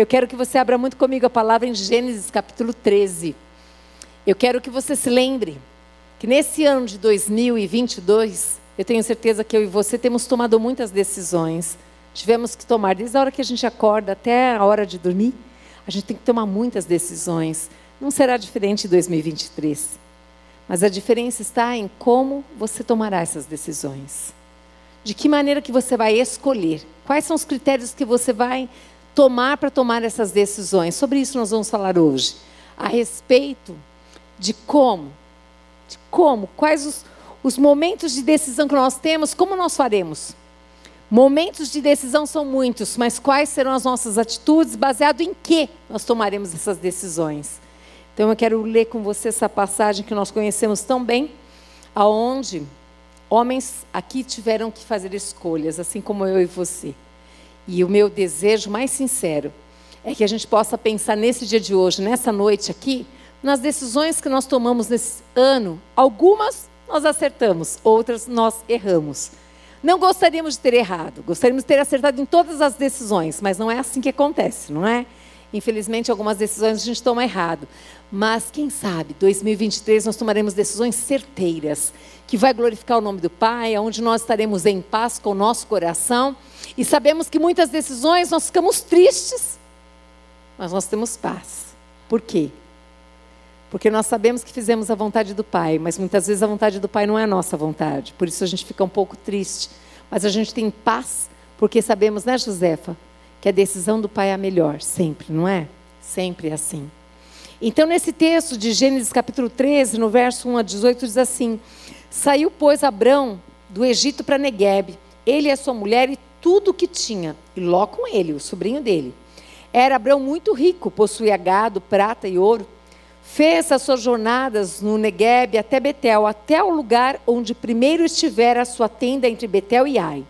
Eu quero que você abra muito comigo a palavra em Gênesis capítulo 13. Eu quero que você se lembre que nesse ano de 2022, eu tenho certeza que eu e você temos tomado muitas decisões. Tivemos que tomar, desde a hora que a gente acorda até a hora de dormir, a gente tem que tomar muitas decisões. Não será diferente em 2023. Mas a diferença está em como você tomará essas decisões. De que maneira que você vai escolher? Quais são os critérios que você vai tomar para tomar essas decisões? Sobre isso nós vamos falar hoje. A respeito de como, de como, quais os, os momentos de decisão que nós temos, como nós faremos. Momentos de decisão são muitos, mas quais serão as nossas atitudes, baseado em que nós tomaremos essas decisões? Então eu quero ler com você essa passagem que nós conhecemos tão bem, aonde homens aqui tiveram que fazer escolhas, assim como eu e você. E o meu desejo mais sincero é que a gente possa pensar nesse dia de hoje, nessa noite aqui, nas decisões que nós tomamos nesse ano. Algumas nós acertamos, outras nós erramos. Não gostaríamos de ter errado, gostaríamos de ter acertado em todas as decisões, mas não é assim que acontece, não é? Infelizmente, algumas decisões a gente toma errado. Mas quem sabe, 2023 nós tomaremos decisões certeiras, que vai glorificar o nome do Pai, onde nós estaremos em paz com o nosso coração. E sabemos que muitas decisões nós ficamos tristes, mas nós temos paz. Por quê? Porque nós sabemos que fizemos a vontade do Pai, mas muitas vezes a vontade do Pai não é a nossa vontade. Por isso a gente fica um pouco triste. Mas a gente tem paz, porque sabemos, né, Josefa, que a decisão do pai é a melhor, sempre, não é? Sempre é assim. Então, nesse texto de Gênesis capítulo 13, no verso 1 a 18, diz assim: Saiu, pois, Abrão do Egito para Negueb, ele e a sua mulher e tudo o que tinha, e Ló com ele, o sobrinho dele. Era Abrão muito rico, possuía gado, prata e ouro. Fez as suas jornadas no Negueb até Betel, até o lugar onde primeiro estivera a sua tenda entre Betel e Ai,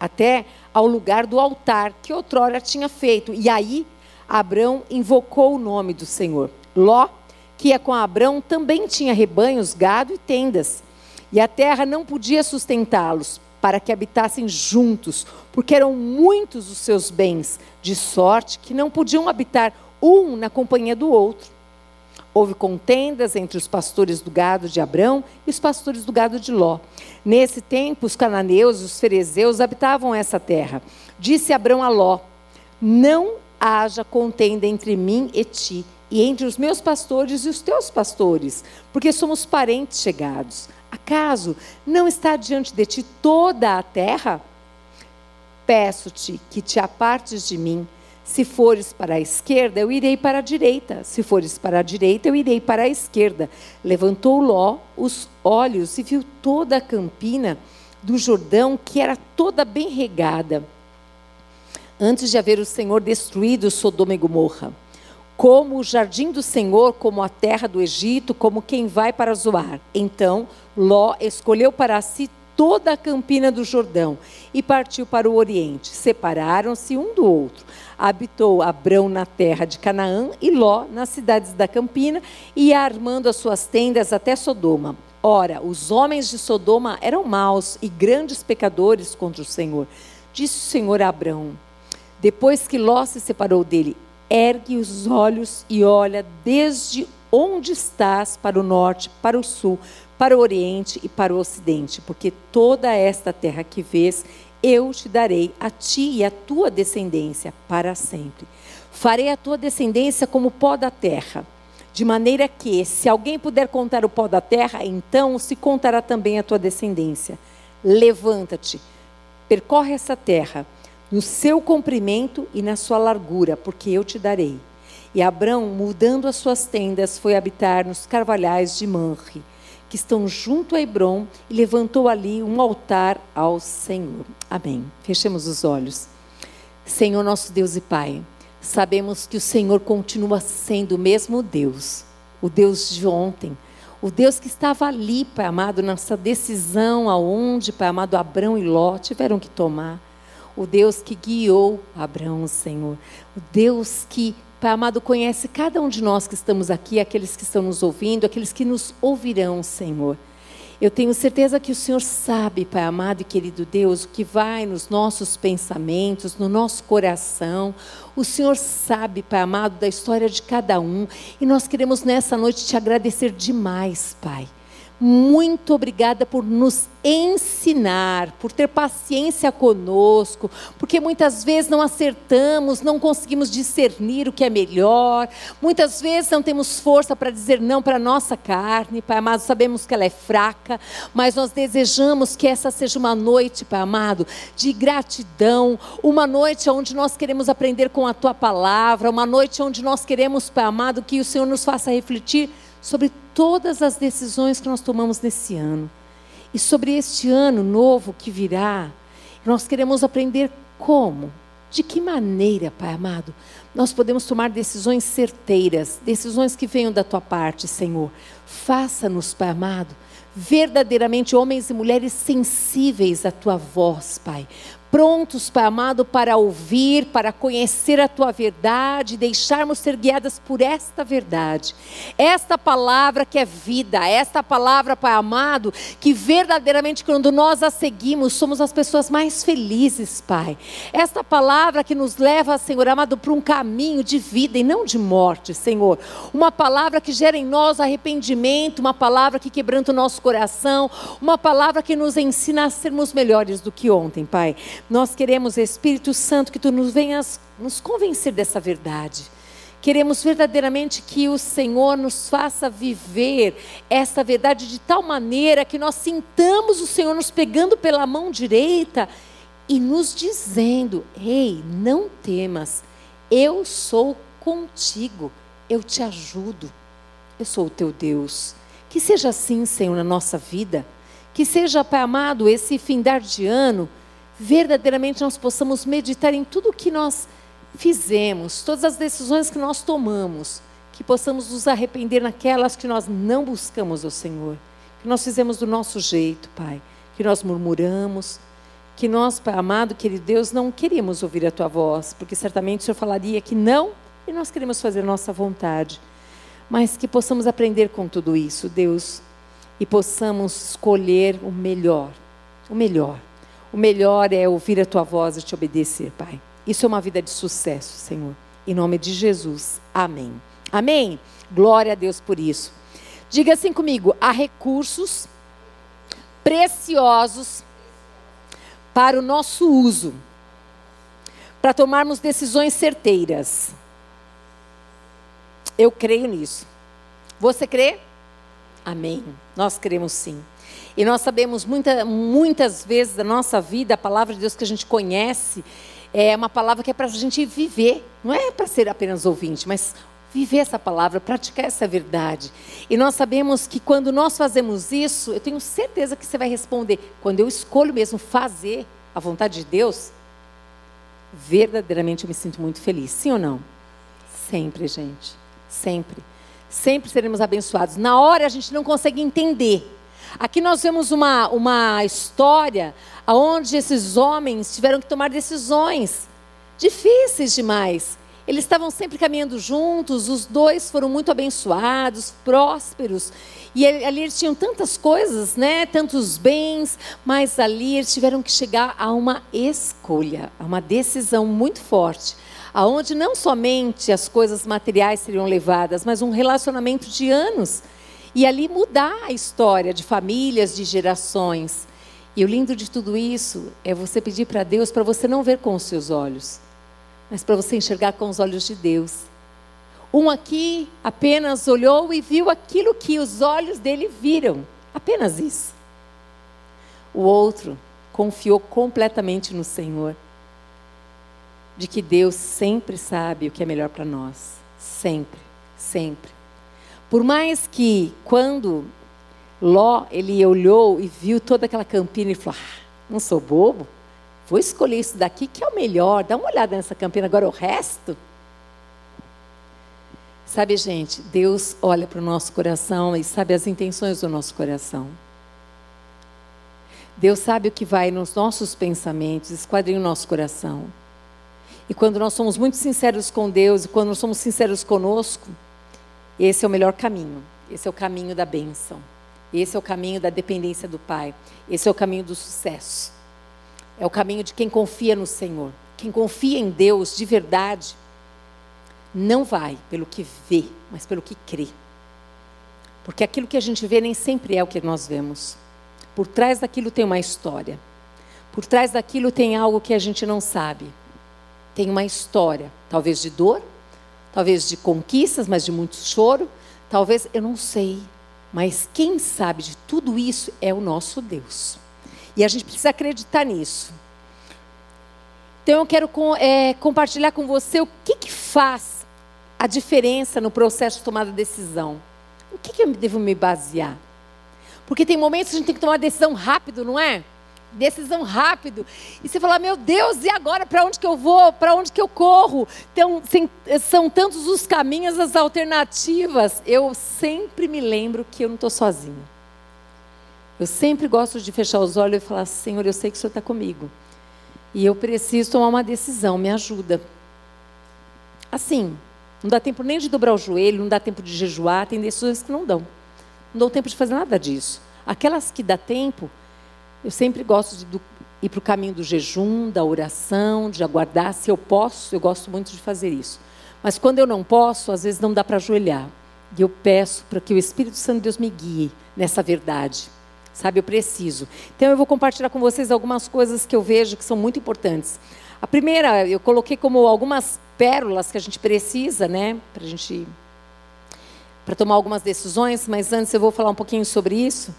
até ao lugar do altar que outrora tinha feito. E aí Abrão invocou o nome do Senhor. Ló, que ia com Abrão, também tinha rebanhos, gado e tendas. E a terra não podia sustentá-los para que habitassem juntos, porque eram muitos os seus bens, de sorte que não podiam habitar um na companhia do outro. Houve contendas entre os pastores do gado de Abrão e os pastores do gado de Ló. Nesse tempo, os cananeus e os ferezeus habitavam essa terra. Disse Abrão a Ló: Não haja contenda entre mim e ti, e entre os meus pastores e os teus pastores, porque somos parentes chegados. Acaso não está diante de ti toda a terra? Peço-te que te apartes de mim se fores para a esquerda, eu irei para a direita. Se fores para a direita, eu irei para a esquerda. Levantou Ló os olhos e viu toda a campina do Jordão, que era toda bem regada. Antes de haver o Senhor destruído Sodoma e Gomorra. Como o jardim do Senhor, como a terra do Egito, como quem vai para Zoar. Então, Ló escolheu para si toda a campina do Jordão e partiu para o oriente. Separaram-se um do outro habitou Abrão na terra de Canaã e Ló nas cidades da Campina, e armando as suas tendas até Sodoma. Ora, os homens de Sodoma eram maus e grandes pecadores contra o Senhor. Disse o Senhor a Abrão, depois que Ló se separou dele, ergue os olhos e olha desde onde estás para o norte, para o sul, para o oriente e para o ocidente, porque toda esta terra que vês eu te darei a ti e a tua descendência para sempre. Farei a tua descendência como pó da terra, de maneira que, se alguém puder contar o pó da terra, então se contará também a tua descendência. Levanta-te, percorre essa terra, no seu comprimento e na sua largura, porque eu te darei. E Abrão, mudando as suas tendas, foi habitar nos carvalhais de Manre que estão junto a Hebron e levantou ali um altar ao Senhor. Amém. Fechemos os olhos. Senhor nosso Deus e Pai, sabemos que o Senhor continua sendo o mesmo Deus, o Deus de ontem, o Deus que estava ali, Pai amado, nessa decisão aonde, Pai amado, Abrão e Ló tiveram que tomar. O Deus que guiou Abraão, Senhor. O Deus que Pai amado, conhece cada um de nós que estamos aqui, aqueles que estão nos ouvindo, aqueles que nos ouvirão, Senhor. Eu tenho certeza que o Senhor sabe, Pai amado e querido Deus, o que vai nos nossos pensamentos, no nosso coração. O Senhor sabe, Pai amado, da história de cada um. E nós queremos nessa noite te agradecer demais, Pai muito obrigada por nos ensinar, por ter paciência conosco, porque muitas vezes não acertamos, não conseguimos discernir o que é melhor, muitas vezes não temos força para dizer não para a nossa carne, Pai amado, sabemos que ela é fraca, mas nós desejamos que essa seja uma noite, Pai amado, de gratidão, uma noite onde nós queremos aprender com a Tua palavra, uma noite onde nós queremos, Pai amado, que o Senhor nos faça refletir sobre todas as decisões que nós tomamos nesse ano. E sobre este ano novo que virá, nós queremos aprender como, de que maneira, Pai amado, nós podemos tomar decisões certeiras, decisões que venham da tua parte, Senhor. Faça-nos, Pai amado, verdadeiramente homens e mulheres sensíveis à tua voz, Pai prontos, Pai amado, para ouvir, para conhecer a tua verdade, deixarmos ser guiadas por esta verdade. Esta palavra que é vida, esta palavra, Pai amado, que verdadeiramente quando nós a seguimos, somos as pessoas mais felizes, Pai. Esta palavra que nos leva, Senhor amado, para um caminho de vida e não de morte, Senhor. Uma palavra que gera em nós arrependimento, uma palavra que quebranta o nosso coração, uma palavra que nos ensina a sermos melhores do que ontem, Pai. Nós queremos, Espírito Santo, que tu nos venhas nos convencer dessa verdade. Queremos verdadeiramente que o Senhor nos faça viver essa verdade de tal maneira que nós sintamos o Senhor nos pegando pela mão direita e nos dizendo: Ei, não temas, eu sou contigo, eu te ajudo, eu sou o teu Deus. Que seja assim, Senhor, na nossa vida. Que seja, Pai amado, esse findar de ano verdadeiramente nós possamos meditar em tudo o que nós fizemos, todas as decisões que nós tomamos, que possamos nos arrepender naquelas que nós não buscamos ao Senhor, que nós fizemos do nosso jeito, Pai, que nós murmuramos, que nós, Pai amado, querido Deus, não queríamos ouvir a Tua voz, porque certamente o Senhor falaria que não, e nós queremos fazer nossa vontade, mas que possamos aprender com tudo isso, Deus, e possamos escolher o melhor, o melhor o melhor é ouvir a tua voz e te obedecer, Pai. Isso é uma vida de sucesso, Senhor. Em nome de Jesus. Amém. Amém. Glória a Deus por isso. Diga assim comigo: há recursos preciosos para o nosso uso, para tomarmos decisões certeiras. Eu creio nisso. Você crê? Amém. Nós cremos sim. E nós sabemos muita, muitas vezes da nossa vida, a palavra de Deus que a gente conhece, é uma palavra que é para a gente viver, não é para ser apenas ouvinte, mas viver essa palavra, praticar essa verdade. E nós sabemos que quando nós fazemos isso, eu tenho certeza que você vai responder, quando eu escolho mesmo fazer a vontade de Deus, verdadeiramente eu me sinto muito feliz. Sim ou não? Sempre, gente. Sempre. Sempre seremos abençoados. Na hora a gente não consegue entender. Aqui nós vemos uma, uma história onde esses homens tiveram que tomar decisões difíceis demais. Eles estavam sempre caminhando juntos, os dois foram muito abençoados, prósperos. E ali eles tinham tantas coisas, né? tantos bens, mas ali eles tiveram que chegar a uma escolha, a uma decisão muito forte aonde não somente as coisas materiais seriam levadas, mas um relacionamento de anos e ali mudar a história de famílias, de gerações. E o lindo de tudo isso é você pedir para Deus para você não ver com os seus olhos, mas para você enxergar com os olhos de Deus. Um aqui apenas olhou e viu aquilo que os olhos dele viram, apenas isso. O outro confiou completamente no Senhor, de que Deus sempre sabe o que é melhor para nós, sempre, sempre. Por mais que quando Ló ele olhou e viu toda aquela campina e falou: ah, não sou bobo, vou escolher isso daqui que é o melhor. Dá uma olhada nessa campina, agora o resto. Sabe, gente, Deus olha para o nosso coração e sabe as intenções do nosso coração. Deus sabe o que vai nos nossos pensamentos, esquadrinha o nosso coração. E quando nós somos muito sinceros com Deus, e quando nós somos sinceros conosco, esse é o melhor caminho. Esse é o caminho da bênção. Esse é o caminho da dependência do Pai. Esse é o caminho do sucesso. É o caminho de quem confia no Senhor. Quem confia em Deus de verdade não vai pelo que vê, mas pelo que crê. Porque aquilo que a gente vê nem sempre é o que nós vemos. Por trás daquilo tem uma história. Por trás daquilo tem algo que a gente não sabe. Tem uma história, talvez de dor, talvez de conquistas, mas de muito choro, talvez, eu não sei. Mas quem sabe de tudo isso é o nosso Deus. E a gente precisa acreditar nisso. Então eu quero é, compartilhar com você o que, que faz a diferença no processo de tomada de decisão. O que, que eu devo me basear? Porque tem momentos que a gente tem que tomar decisão rápido, não é? Decisão rápido. E você fala, meu Deus, e agora para onde que eu vou? Para onde que eu corro? Então, são tantos os caminhos, as alternativas. Eu sempre me lembro que eu não estou sozinha. Eu sempre gosto de fechar os olhos e falar, Senhor, eu sei que o Senhor está comigo. E eu preciso tomar uma decisão, me ajuda. Assim, não dá tempo nem de dobrar o joelho, não dá tempo de jejuar, tem decisões que não dão. Não dão tempo de fazer nada disso. Aquelas que dá tempo, eu sempre gosto de do, ir para o caminho do jejum, da oração, de aguardar. Se eu posso, eu gosto muito de fazer isso. Mas quando eu não posso, às vezes não dá para ajoelhar. E eu peço para que o Espírito Santo de Deus me guie nessa verdade. Sabe, eu preciso. Então eu vou compartilhar com vocês algumas coisas que eu vejo que são muito importantes. A primeira, eu coloquei como algumas pérolas que a gente precisa, né, para gente para tomar algumas decisões, mas antes eu vou falar um pouquinho sobre isso.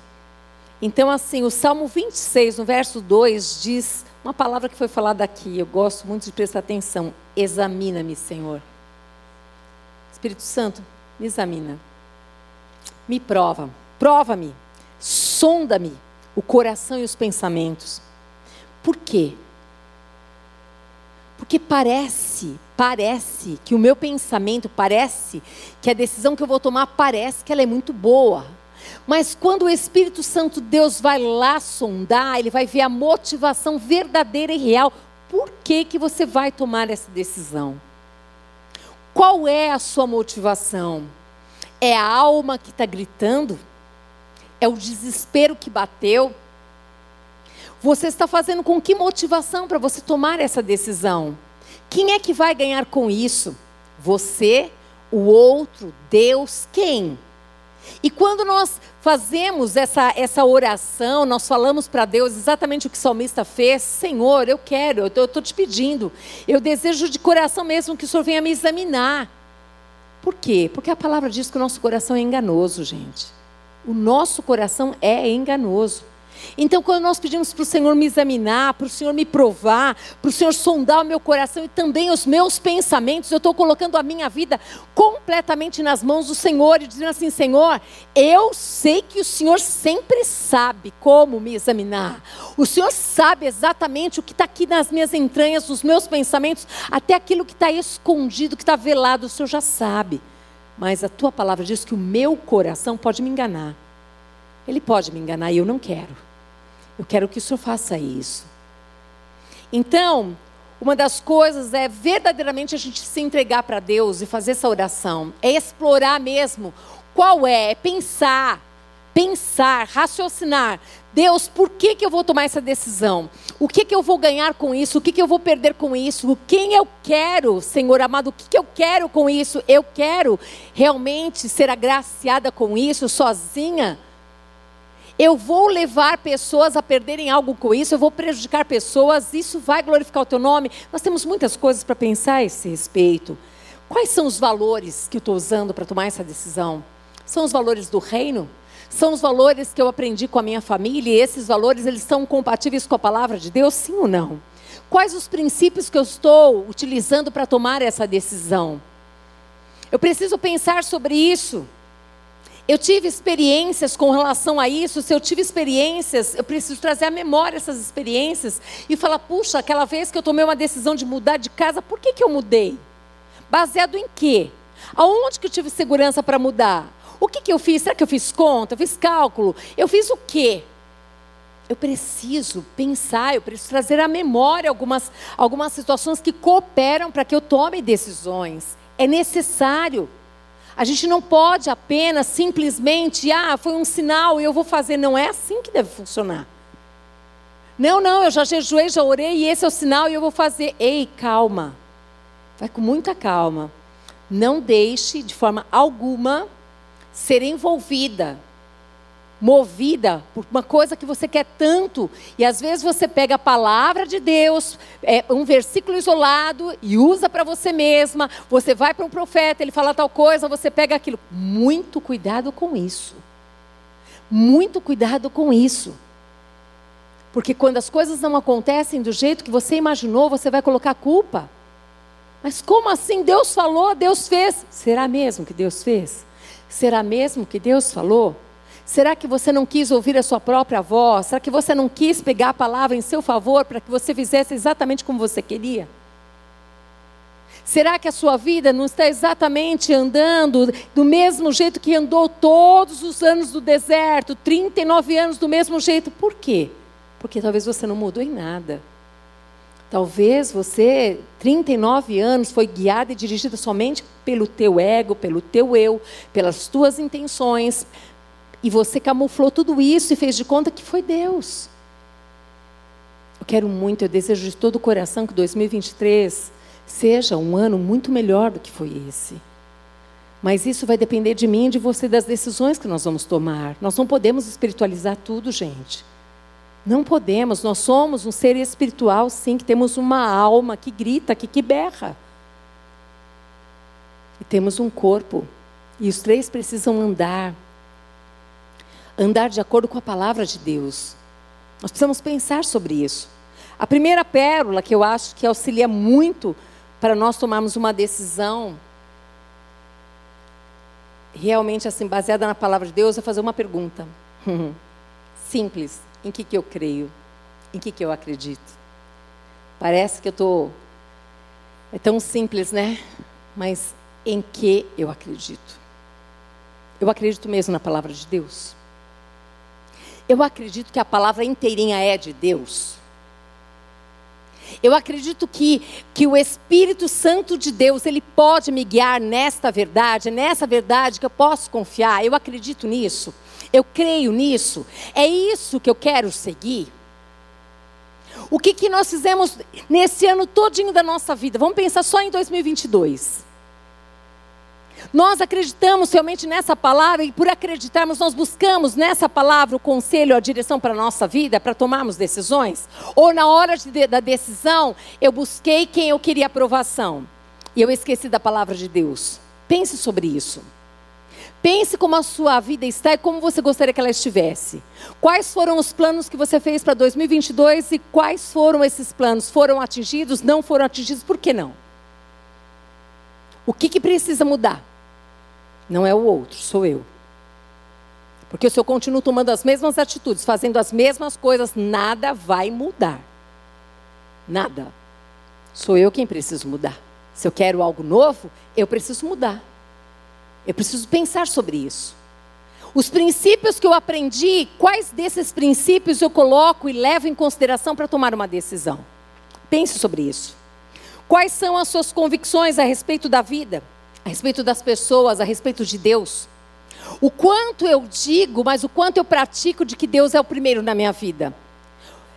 Então, assim, o Salmo 26, no verso 2, diz uma palavra que foi falada aqui, eu gosto muito de prestar atenção: examina-me, Senhor. Espírito Santo, me examina. Me prova, prova-me, sonda-me o coração e os pensamentos. Por quê? Porque parece, parece que o meu pensamento, parece que a decisão que eu vou tomar, parece que ela é muito boa. Mas quando o Espírito Santo Deus vai lá sondar, ele vai ver a motivação verdadeira e real. Por que, que você vai tomar essa decisão? Qual é a sua motivação? É a alma que está gritando? É o desespero que bateu? Você está fazendo com que motivação para você tomar essa decisão? Quem é que vai ganhar com isso? Você, o outro, Deus, quem? E quando nós fazemos essa, essa oração, nós falamos para Deus exatamente o que o salmista fez: Senhor, eu quero, eu estou te pedindo, eu desejo de coração mesmo que o Senhor venha me examinar. Por quê? Porque a palavra diz que o nosso coração é enganoso, gente. O nosso coração é enganoso. Então, quando nós pedimos para o Senhor me examinar, para o Senhor me provar, para o Senhor sondar o meu coração e também os meus pensamentos, eu estou colocando a minha vida completamente nas mãos do Senhor e dizendo assim: Senhor, eu sei que o Senhor sempre sabe como me examinar. O Senhor sabe exatamente o que está aqui nas minhas entranhas, nos meus pensamentos, até aquilo que está escondido, que está velado, o Senhor já sabe. Mas a tua palavra diz que o meu coração pode me enganar. Ele pode me enganar e eu não quero. Eu quero que o Senhor faça isso. Então, uma das coisas é verdadeiramente a gente se entregar para Deus e fazer essa oração. É explorar mesmo qual é, é pensar, pensar, raciocinar. Deus, por que, que eu vou tomar essa decisão? O que, que eu vou ganhar com isso? O que, que eu vou perder com isso? Quem eu quero, Senhor amado? O que, que eu quero com isso? Eu quero realmente ser agraciada com isso sozinha? Eu vou levar pessoas a perderem algo com isso, eu vou prejudicar pessoas, isso vai glorificar o teu nome. Nós temos muitas coisas para pensar a esse respeito. Quais são os valores que eu estou usando para tomar essa decisão? São os valores do reino? São os valores que eu aprendi com a minha família e esses valores eles são compatíveis com a palavra de Deus, sim ou não? Quais os princípios que eu estou utilizando para tomar essa decisão? Eu preciso pensar sobre isso. Eu tive experiências com relação a isso. Se eu tive experiências, eu preciso trazer à memória essas experiências e falar: puxa, aquela vez que eu tomei uma decisão de mudar de casa, por que, que eu mudei? Baseado em quê? Aonde que eu tive segurança para mudar? O que, que eu fiz? Será que eu fiz conta? Eu fiz cálculo? Eu fiz o quê? Eu preciso pensar, eu preciso trazer à memória algumas, algumas situações que cooperam para que eu tome decisões. É necessário. A gente não pode apenas simplesmente, ah, foi um sinal e eu vou fazer. Não é assim que deve funcionar. Não, não, eu já jejuei, já orei e esse é o sinal e eu vou fazer. Ei, calma. Vai com muita calma. Não deixe de forma alguma ser envolvida movida por uma coisa que você quer tanto, e às vezes você pega a palavra de Deus, é, um versículo isolado, e usa para você mesma, você vai para um profeta, ele fala tal coisa, você pega aquilo. Muito cuidado com isso. Muito cuidado com isso. Porque quando as coisas não acontecem do jeito que você imaginou, você vai colocar culpa. Mas como assim? Deus falou, Deus fez. Será mesmo que Deus fez? Será mesmo que Deus falou? Será que você não quis ouvir a sua própria voz? Será que você não quis pegar a palavra em seu favor para que você fizesse exatamente como você queria? Será que a sua vida não está exatamente andando do mesmo jeito que andou todos os anos do deserto, 39 anos do mesmo jeito? Por quê? Porque talvez você não mudou em nada. Talvez você, 39 anos, foi guiada e dirigida somente pelo teu ego, pelo teu eu, pelas tuas intenções, e você camuflou tudo isso e fez de conta que foi Deus. Eu quero muito, eu desejo de todo o coração que 2023 seja um ano muito melhor do que foi esse. Mas isso vai depender de mim de você, das decisões que nós vamos tomar. Nós não podemos espiritualizar tudo, gente. Não podemos. Nós somos um ser espiritual, sim, que temos uma alma que grita, que, que berra. E temos um corpo. E os três precisam andar andar de acordo com a palavra de Deus. Nós precisamos pensar sobre isso. A primeira pérola que eu acho que auxilia muito para nós tomarmos uma decisão realmente assim baseada na palavra de Deus é fazer uma pergunta simples: em que que eu creio? Em que que eu acredito? Parece que eu estou é tão simples, né? Mas em que eu acredito? Eu acredito mesmo na palavra de Deus. Eu acredito que a palavra inteirinha é de Deus. Eu acredito que, que o Espírito Santo de Deus, ele pode me guiar nesta verdade, nessa verdade que eu posso confiar. Eu acredito nisso. Eu creio nisso. É isso que eu quero seguir. O que, que nós fizemos nesse ano todinho da nossa vida? Vamos pensar só em 2022. Nós acreditamos realmente nessa palavra e por acreditarmos, nós buscamos nessa palavra o conselho, a direção para a nossa vida, para tomarmos decisões? Ou na hora de, da decisão, eu busquei quem eu queria aprovação e eu esqueci da palavra de Deus? Pense sobre isso. Pense como a sua vida está e como você gostaria que ela estivesse. Quais foram os planos que você fez para 2022 e quais foram esses planos? Foram atingidos? Não foram atingidos? Por que não? O que, que precisa mudar? Não é o outro, sou eu. Porque se eu continuo tomando as mesmas atitudes, fazendo as mesmas coisas, nada vai mudar. Nada. Sou eu quem preciso mudar. Se eu quero algo novo, eu preciso mudar. Eu preciso pensar sobre isso. Os princípios que eu aprendi, quais desses princípios eu coloco e levo em consideração para tomar uma decisão? Pense sobre isso. Quais são as suas convicções a respeito da vida? A respeito das pessoas, a respeito de Deus. O quanto eu digo, mas o quanto eu pratico de que Deus é o primeiro na minha vida.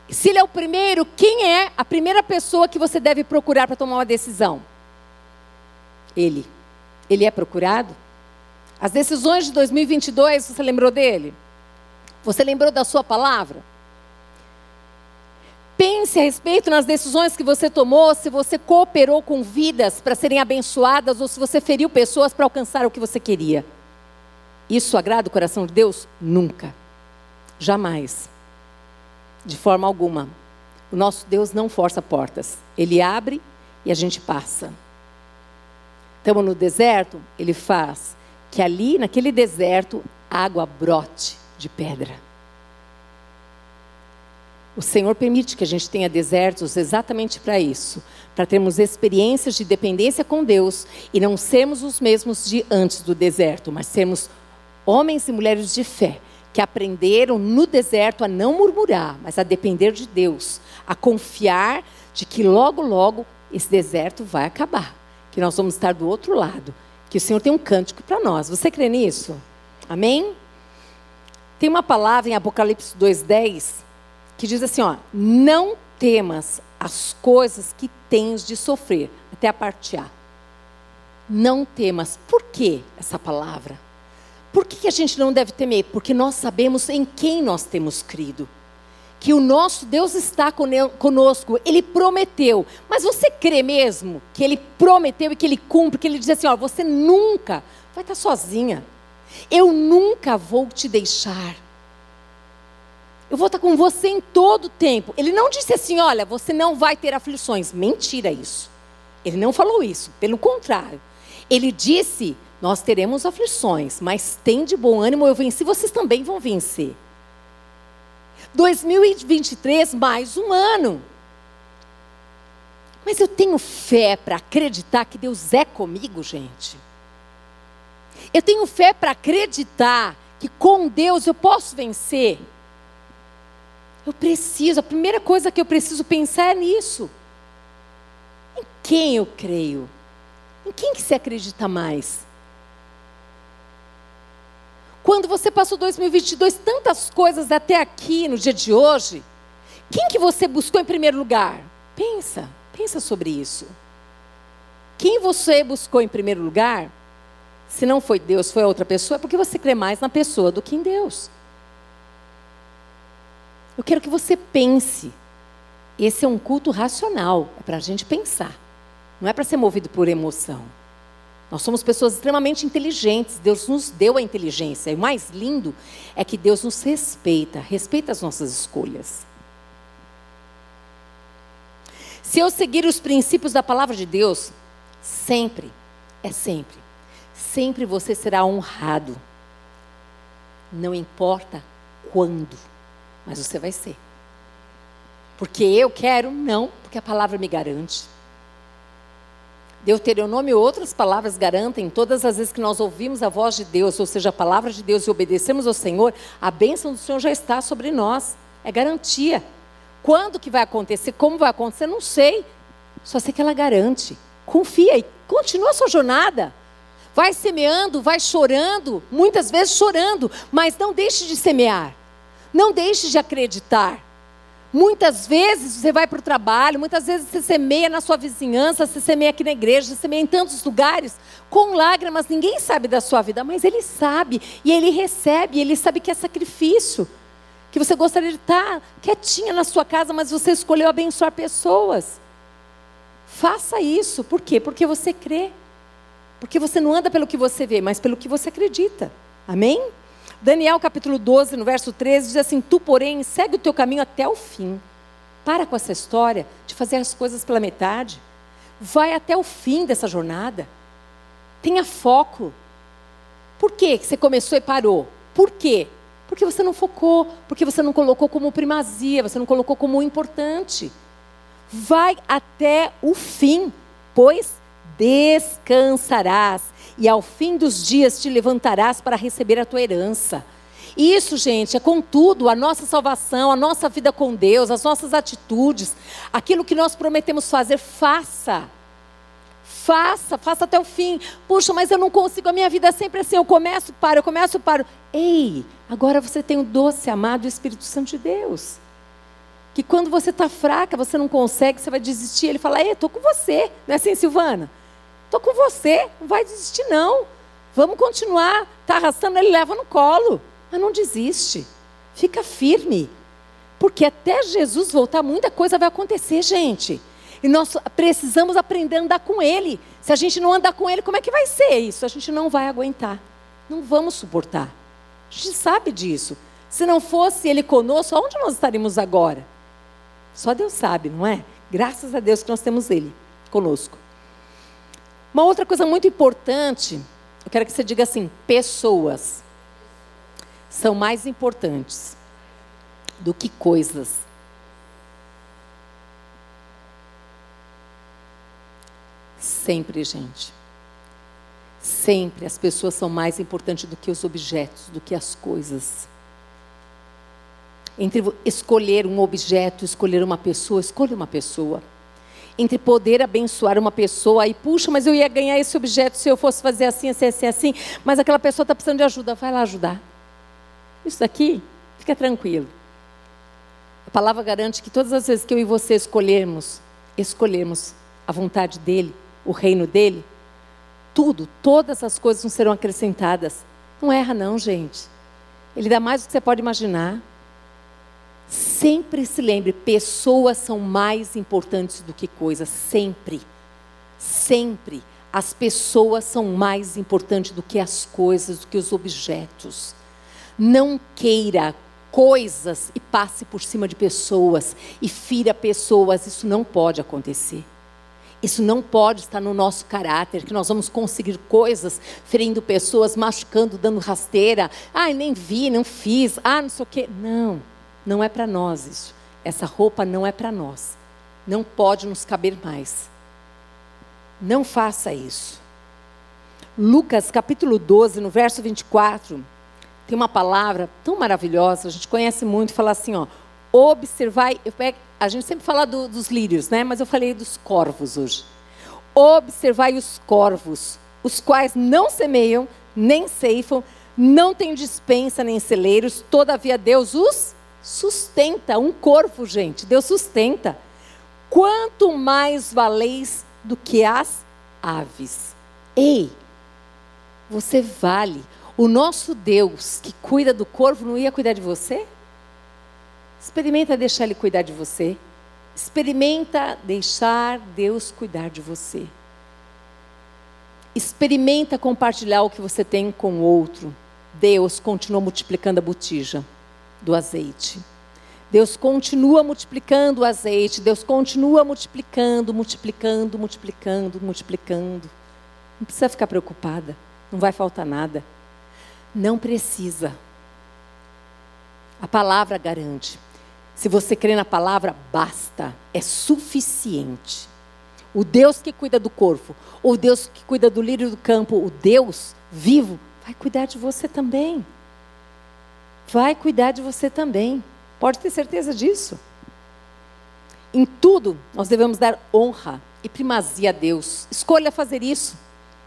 Se Ele é o primeiro, quem é a primeira pessoa que você deve procurar para tomar uma decisão? Ele. Ele é procurado? As decisões de 2022, você lembrou dele? Você lembrou da sua palavra? Pense a respeito nas decisões que você tomou, se você cooperou com vidas para serem abençoadas ou se você feriu pessoas para alcançar o que você queria. Isso agrada o coração de Deus? Nunca. Jamais. De forma alguma. O nosso Deus não força portas. Ele abre e a gente passa. Estamos no deserto, ele faz que ali, naquele deserto, água brote de pedra. O Senhor permite que a gente tenha desertos exatamente para isso, para termos experiências de dependência com Deus e não sermos os mesmos de antes do deserto, mas sermos homens e mulheres de fé que aprenderam no deserto a não murmurar, mas a depender de Deus, a confiar de que logo, logo esse deserto vai acabar, que nós vamos estar do outro lado, Que o Senhor tem um cântico para nós. Você crê nisso? Amém? Tem uma palavra em Apocalipse 2:10 que diz assim, ó: "Não temas as coisas que tens de sofrer", até a parte A. Não temas. Por que essa palavra? Por que a gente não deve temer? Porque nós sabemos em quem nós temos crido. Que o nosso Deus está conosco, Ele prometeu. Mas você crê mesmo que Ele prometeu e que Ele cumpre? Que Ele diz assim: ó, você nunca vai estar sozinha. Eu nunca vou te deixar. Eu vou estar com você em todo o tempo. Ele não disse assim: olha, você não vai ter aflições. Mentira isso. Ele não falou isso. Pelo contrário. Ele disse: Nós teremos aflições, mas tem de bom ânimo, eu venci, vocês também vão vencer. 2023, mais um ano. Mas eu tenho fé para acreditar que Deus é comigo, gente. Eu tenho fé para acreditar que com Deus eu posso vencer. Eu preciso, a primeira coisa que eu preciso pensar é nisso. Em quem eu creio? Em quem que acredita mais? Quando você passou 2022 tantas coisas até aqui no dia de hoje, quem que você buscou em primeiro lugar? Pensa, pensa sobre isso. Quem você buscou em primeiro lugar? Se não foi Deus, foi outra pessoa, é porque você crê mais na pessoa do que em Deus. Eu quero que você pense. Esse é um culto racional, é para a gente pensar. Não é para ser movido por emoção. Nós somos pessoas extremamente inteligentes. Deus nos deu a inteligência. E o mais lindo é que Deus nos respeita, respeita as nossas escolhas. Se eu seguir os princípios da palavra de Deus, sempre, é sempre, sempre você será honrado. Não importa quando, mas você vai ser. Porque eu quero? Não, porque a palavra me garante. Deuteronômio e outras palavras garantem, todas as vezes que nós ouvimos a voz de Deus, ou seja, a palavra de Deus e obedecemos ao Senhor, a bênção do Senhor já está sobre nós. É garantia. Quando que vai acontecer, como vai acontecer, não sei. Só sei que ela garante. Confia e continua a sua jornada. Vai semeando, vai chorando, muitas vezes chorando, mas não deixe de semear. Não deixe de acreditar. Muitas vezes você vai para o trabalho, muitas vezes você semeia na sua vizinhança, você semeia aqui na igreja, você semeia em tantos lugares, com lágrimas, ninguém sabe da sua vida, mas ele sabe, e ele recebe, ele sabe que é sacrifício. Que você gostaria de estar quietinha na sua casa, mas você escolheu abençoar pessoas. Faça isso, por quê? Porque você crê. Porque você não anda pelo que você vê, mas pelo que você acredita. Amém? Daniel capítulo 12, no verso 13, diz assim: Tu, porém, segue o teu caminho até o fim. Para com essa história de fazer as coisas pela metade. Vai até o fim dessa jornada. Tenha foco. Por que você começou e parou? Por quê? Porque você não focou, porque você não colocou como primazia, você não colocou como importante. Vai até o fim, pois descansarás e ao fim dos dias te levantarás para receber a tua herança. Isso, gente, é contudo a nossa salvação, a nossa vida com Deus, as nossas atitudes, aquilo que nós prometemos fazer, faça. Faça, faça até o fim. Puxa, mas eu não consigo, a minha vida é sempre assim, eu começo, paro, eu começo, paro. Ei, agora você tem o doce, amado Espírito Santo de Deus. Que quando você está fraca, você não consegue, você vai desistir. Ele fala, ei, estou com você. Não é assim, Silvana? Estou com você, não vai desistir não. Vamos continuar. Está arrastando, ele leva no colo. Mas não desiste. Fica firme. Porque até Jesus voltar, muita coisa vai acontecer, gente. E nós precisamos aprender a andar com Ele. Se a gente não andar com Ele, como é que vai ser isso? A gente não vai aguentar. Não vamos suportar. A gente sabe disso. Se não fosse Ele conosco, aonde nós estaríamos agora? Só Deus sabe, não é? Graças a Deus que nós temos Ele conosco. Uma outra coisa muito importante, eu quero que você diga assim: pessoas são mais importantes do que coisas. Sempre, gente. Sempre as pessoas são mais importantes do que os objetos, do que as coisas. Entre escolher um objeto, escolher uma pessoa, escolha uma pessoa. Entre poder abençoar uma pessoa e, puxa, mas eu ia ganhar esse objeto se eu fosse fazer assim, assim, assim, assim, mas aquela pessoa está precisando de ajuda, vai lá ajudar. Isso daqui, fica tranquilo. A palavra garante que todas as vezes que eu e você escolhermos, escolhermos a vontade dele, o reino dele, tudo, todas as coisas não serão acrescentadas. Não erra, não, gente. Ele dá mais do que você pode imaginar. Sempre se lembre: pessoas são mais importantes do que coisas. Sempre. Sempre. As pessoas são mais importantes do que as coisas, do que os objetos. Não queira coisas e passe por cima de pessoas e fira pessoas. Isso não pode acontecer. Isso não pode estar no nosso caráter, que nós vamos conseguir coisas ferindo pessoas, machucando, dando rasteira. Ah, nem vi, não fiz. Ah, não sei o quê. Não, não é para nós isso. Essa roupa não é para nós. Não pode nos caber mais. Não faça isso. Lucas capítulo 12, no verso 24, tem uma palavra tão maravilhosa, a gente conhece muito, fala assim, ó, observai, a gente sempre fala do, dos lírios, né? Mas eu falei dos corvos hoje. Observai os corvos, os quais não semeiam, nem ceifam, não têm dispensa nem celeiros, todavia Deus os sustenta. Um corvo, gente, Deus sustenta. Quanto mais valeis do que as aves. Ei, você vale. O nosso Deus que cuida do corvo não ia cuidar de você? Experimenta deixar Ele cuidar de você. Experimenta deixar Deus cuidar de você. Experimenta compartilhar o que você tem com o outro. Deus continua multiplicando a botija do azeite. Deus continua multiplicando o azeite. Deus continua multiplicando, multiplicando, multiplicando, multiplicando. Não precisa ficar preocupada. Não vai faltar nada. Não precisa. A palavra garante. Se você crê na palavra, basta, é suficiente. O Deus que cuida do corpo, o Deus que cuida do lírio do campo, o Deus vivo, vai cuidar de você também. Vai cuidar de você também. Pode ter certeza disso. Em tudo, nós devemos dar honra e primazia a Deus. Escolha fazer isso.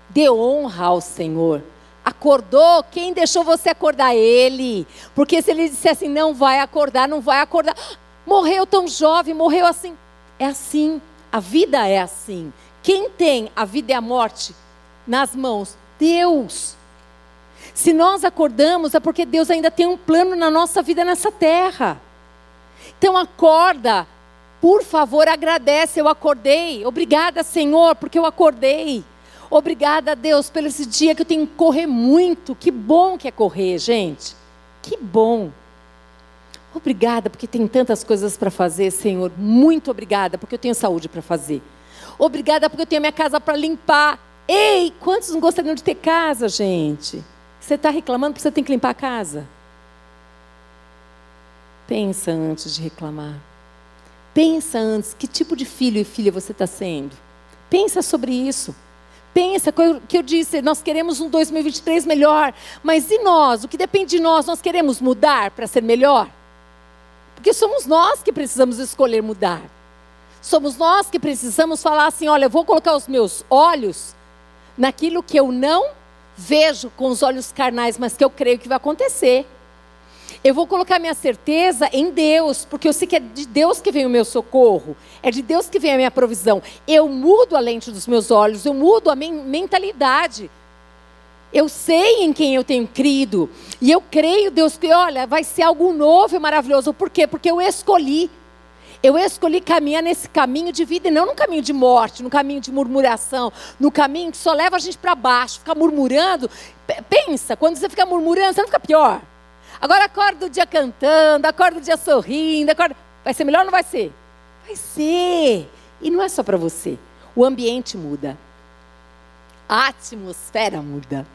Dê honra ao Senhor. Acordou? Quem deixou você acordar? Ele. Porque se ele dissesse assim, não vai acordar, não vai acordar. Morreu tão jovem, morreu assim. É assim. A vida é assim. Quem tem a vida e a morte nas mãos? Deus. Se nós acordamos, é porque Deus ainda tem um plano na nossa vida nessa terra. Então acorda. Por favor, agradece. Eu acordei. Obrigada, Senhor, porque eu acordei. Obrigada, Deus, pelo esse dia que eu tenho que correr muito. Que bom que é correr, gente. Que bom. Obrigada, porque tem tantas coisas para fazer, Senhor. Muito obrigada, porque eu tenho saúde para fazer. Obrigada, porque eu tenho minha casa para limpar. Ei, quantos não gostariam de ter casa, gente? Você está reclamando porque você tem que limpar a casa? Pensa antes de reclamar. Pensa antes que tipo de filho e filha você está sendo. Pensa sobre isso pensa, que eu disse, nós queremos um 2023 melhor, mas e nós? O que depende de nós? Nós queremos mudar para ser melhor? Porque somos nós que precisamos escolher mudar. Somos nós que precisamos falar assim: olha, eu vou colocar os meus olhos naquilo que eu não vejo com os olhos carnais, mas que eu creio que vai acontecer. Eu vou colocar minha certeza em Deus, porque eu sei que é de Deus que vem o meu socorro, é de Deus que vem a minha provisão. Eu mudo a lente dos meus olhos, eu mudo a minha mentalidade. Eu sei em quem eu tenho crido. E eu creio, Deus, que olha, vai ser algo novo e maravilhoso. Por quê? Porque eu escolhi. Eu escolhi caminhar nesse caminho de vida e não no caminho de morte, no caminho de murmuração, no caminho que só leva a gente para baixo, ficar murmurando. Pensa, quando você fica murmurando, você não fica pior. Agora acorda o dia cantando, acorda o dia sorrindo, acorda... Vai ser melhor ou não vai ser? Vai ser. E não é só para você. O ambiente muda. A atmosfera muda.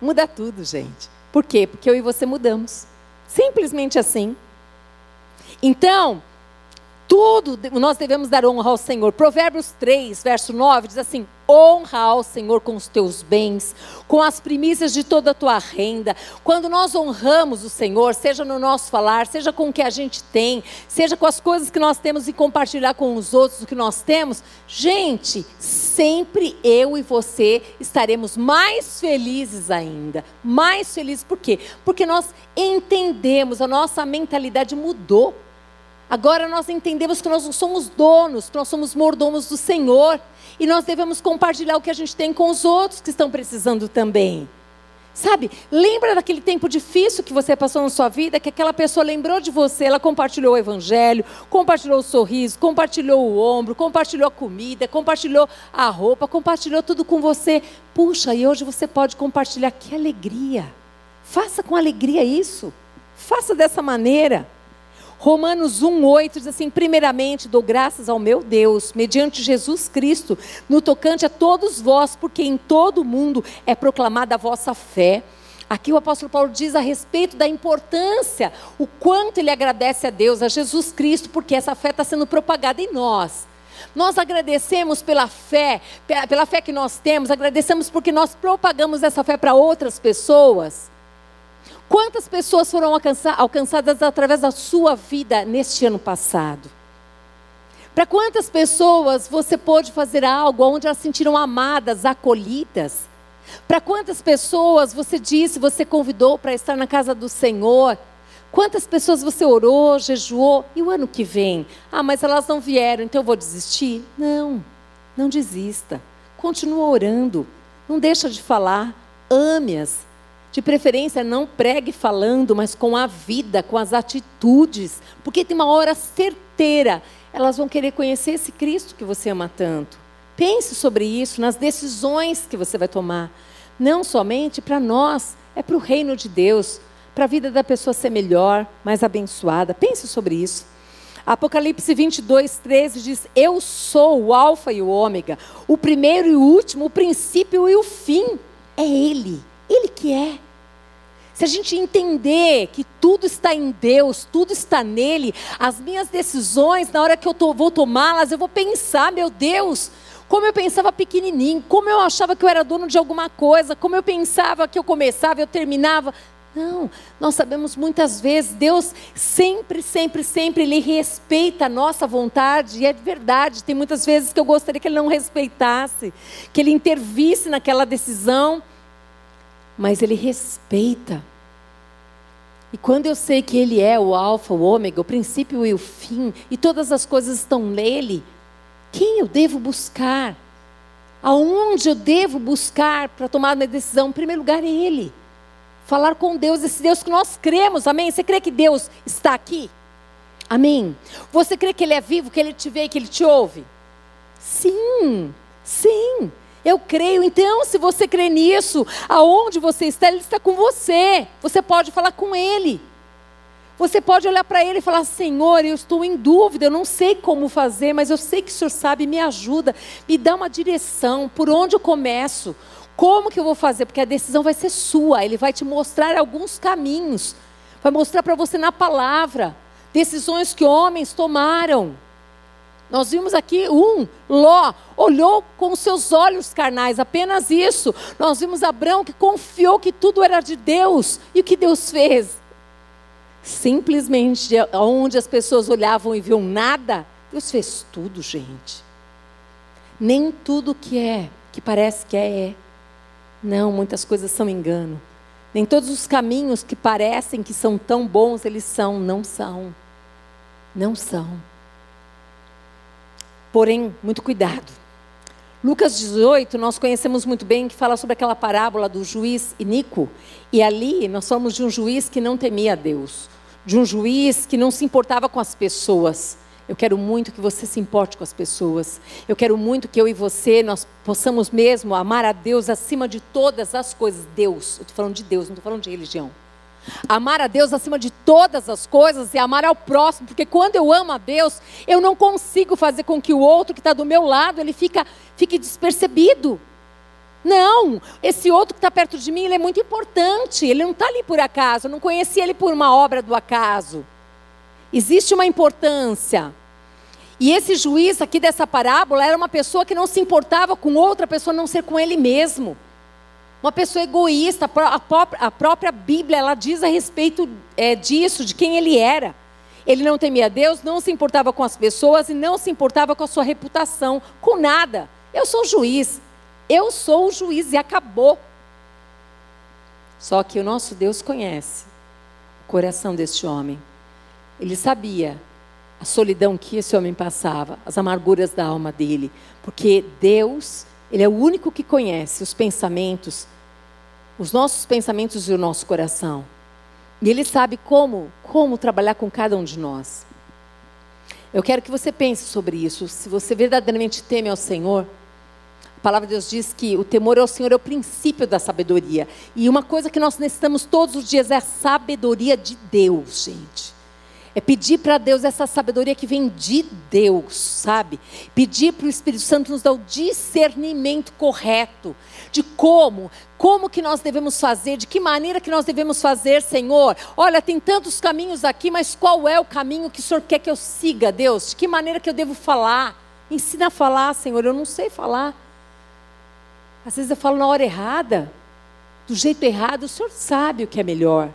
Muda tudo, gente. Por quê? Porque eu e você mudamos. Simplesmente assim. Então, tudo nós devemos dar honra ao Senhor. Provérbios 3, verso 9 diz assim: honra ao Senhor com os teus bens, com as primícias de toda a tua renda. Quando nós honramos o Senhor, seja no nosso falar, seja com o que a gente tem, seja com as coisas que nós temos e compartilhar com os outros o que nós temos, gente, sempre eu e você estaremos mais felizes ainda. Mais felizes por quê? Porque nós entendemos, a nossa mentalidade mudou. Agora nós entendemos que nós não somos donos, nós somos mordomos do Senhor. E nós devemos compartilhar o que a gente tem com os outros que estão precisando também. Sabe, lembra daquele tempo difícil que você passou na sua vida, que aquela pessoa lembrou de você, ela compartilhou o evangelho, compartilhou o sorriso, compartilhou o ombro, compartilhou a comida, compartilhou a roupa, compartilhou tudo com você. Puxa, e hoje você pode compartilhar. Que alegria! Faça com alegria isso. Faça dessa maneira. Romanos 1,8 diz assim: primeiramente dou graças ao meu Deus, mediante Jesus Cristo, no tocante a todos vós, porque em todo o mundo é proclamada a vossa fé. Aqui o apóstolo Paulo diz a respeito da importância, o quanto ele agradece a Deus, a Jesus Cristo, porque essa fé está sendo propagada em nós. Nós agradecemos pela fé, pela fé que nós temos, agradecemos porque nós propagamos essa fé para outras pessoas. Quantas pessoas foram alcançadas através da sua vida neste ano passado? Para quantas pessoas você pôde fazer algo onde elas se sentiram amadas, acolhidas? Para quantas pessoas você disse, você convidou para estar na casa do Senhor? Quantas pessoas você orou, jejuou? E o ano que vem? Ah, mas elas não vieram, então eu vou desistir? Não, não desista. Continua orando. Não deixa de falar. Ame-as. De preferência, não pregue falando, mas com a vida, com as atitudes. Porque tem uma hora certeira, elas vão querer conhecer esse Cristo que você ama tanto. Pense sobre isso, nas decisões que você vai tomar. Não somente para nós, é para o reino de Deus, para a vida da pessoa ser melhor, mais abençoada. Pense sobre isso. Apocalipse 22, 13 diz: Eu sou o Alfa e o Ômega, o primeiro e o último, o princípio e o fim. É Ele, Ele que é. Se a gente entender que tudo está em Deus, tudo está nele, as minhas decisões, na hora que eu vou tomá-las, eu vou pensar, meu Deus, como eu pensava pequenininho, como eu achava que eu era dono de alguma coisa, como eu pensava que eu começava, eu terminava. Não, nós sabemos muitas vezes, Deus sempre, sempre, sempre, Ele respeita a nossa vontade, e é verdade, tem muitas vezes que eu gostaria que Ele não respeitasse, que Ele intervisse naquela decisão, mas Ele respeita. E quando eu sei que Ele é o Alfa, o Ômega, o princípio e o fim, e todas as coisas estão nele, quem eu devo buscar? Aonde eu devo buscar para tomar minha decisão? Em primeiro lugar, é Ele. Falar com Deus, esse Deus que nós cremos, amém? Você crê que Deus está aqui? Amém? Você crê que Ele é vivo, que Ele te vê, que Ele te ouve? Sim, sim. Eu creio. Então, se você crê nisso, aonde você está, Ele está com você. Você pode falar com Ele. Você pode olhar para Ele e falar: Senhor, eu estou em dúvida, eu não sei como fazer, mas eu sei que o Senhor sabe, me ajuda, me dá uma direção, por onde eu começo, como que eu vou fazer, porque a decisão vai ser sua, Ele vai te mostrar alguns caminhos, vai mostrar para você na palavra, decisões que homens tomaram. Nós vimos aqui um, Ló, olhou com seus olhos carnais, apenas isso. Nós vimos Abraão que confiou que tudo era de Deus. E o que Deus fez? Simplesmente, onde as pessoas olhavam e viam nada, Deus fez tudo, gente. Nem tudo que é, que parece que é, é. Não, muitas coisas são engano. Nem todos os caminhos que parecem que são tão bons, eles são, não são. Não são. Porém, muito cuidado. Lucas 18, nós conhecemos muito bem, que fala sobre aquela parábola do juiz iníquo. E ali nós falamos de um juiz que não temia a Deus, de um juiz que não se importava com as pessoas. Eu quero muito que você se importe com as pessoas. Eu quero muito que eu e você nós possamos mesmo amar a Deus acima de todas as coisas. Deus, eu estou falando de Deus, não estou falando de religião. Amar a Deus acima de todas as coisas e amar ao próximo, porque quando eu amo a Deus, eu não consigo fazer com que o outro que está do meu lado ele fica, fique despercebido. Não, esse outro que está perto de mim, ele é muito importante. Ele não está ali por acaso. Eu não conheci ele por uma obra do acaso. Existe uma importância. E esse juiz aqui dessa parábola era uma pessoa que não se importava com outra pessoa, a não ser com ele mesmo. Uma pessoa egoísta. A própria Bíblia ela diz a respeito é, disso, de quem ele era. Ele não temia Deus, não se importava com as pessoas e não se importava com a sua reputação, com nada. Eu sou juiz. Eu sou o juiz e acabou. Só que o nosso Deus conhece o coração deste homem. Ele sabia a solidão que esse homem passava, as amarguras da alma dele, porque Deus, ele é o único que conhece os pensamentos, os nossos pensamentos e o nosso coração. E ele sabe como, como trabalhar com cada um de nós. Eu quero que você pense sobre isso. Se você verdadeiramente teme ao Senhor, a palavra de Deus diz que o temor ao Senhor é o princípio da sabedoria. E uma coisa que nós necessitamos todos os dias é a sabedoria de Deus, gente. É pedir para Deus essa sabedoria que vem de Deus, sabe? Pedir para o Espírito Santo nos dar o discernimento correto de como, como que nós devemos fazer, de que maneira que nós devemos fazer, Senhor. Olha, tem tantos caminhos aqui, mas qual é o caminho que o Senhor quer que eu siga, Deus? De que maneira que eu devo falar? Ensina a falar, Senhor. Eu não sei falar. Às vezes eu falo na hora errada, do jeito errado. O Senhor sabe o que é melhor.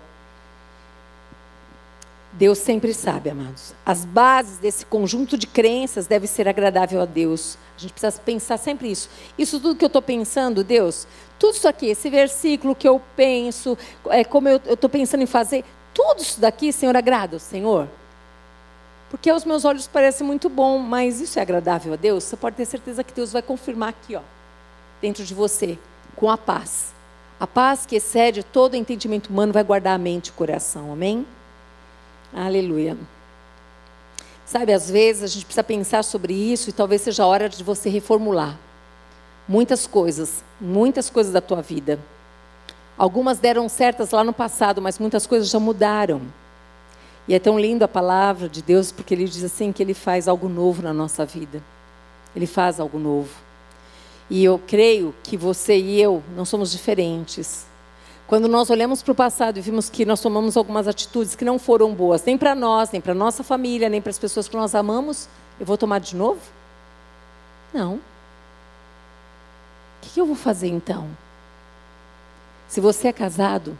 Deus sempre sabe, amados. As bases desse conjunto de crenças devem ser agradável a Deus. A gente precisa pensar sempre isso. Isso tudo que eu estou pensando, Deus, tudo isso aqui, esse versículo que eu penso, é, como eu estou pensando em fazer, tudo isso daqui, Senhor, agrada Senhor? Porque aos meus olhos parece muito bom, mas isso é agradável a Deus? Você pode ter certeza que Deus vai confirmar aqui, ó, dentro de você, com a paz. A paz que excede todo entendimento humano vai guardar a mente e o coração. Amém? Aleluia. Sabe, às vezes a gente precisa pensar sobre isso e talvez seja a hora de você reformular muitas coisas, muitas coisas da tua vida. Algumas deram certas lá no passado, mas muitas coisas já mudaram. E é tão lindo a palavra de Deus porque ele diz assim que ele faz algo novo na nossa vida. Ele faz algo novo. E eu creio que você e eu não somos diferentes. Quando nós olhamos para o passado e vimos que nós tomamos algumas atitudes que não foram boas, nem para nós, nem para nossa família, nem para as pessoas que nós amamos, eu vou tomar de novo? Não. O que eu vou fazer então? Se você é casado,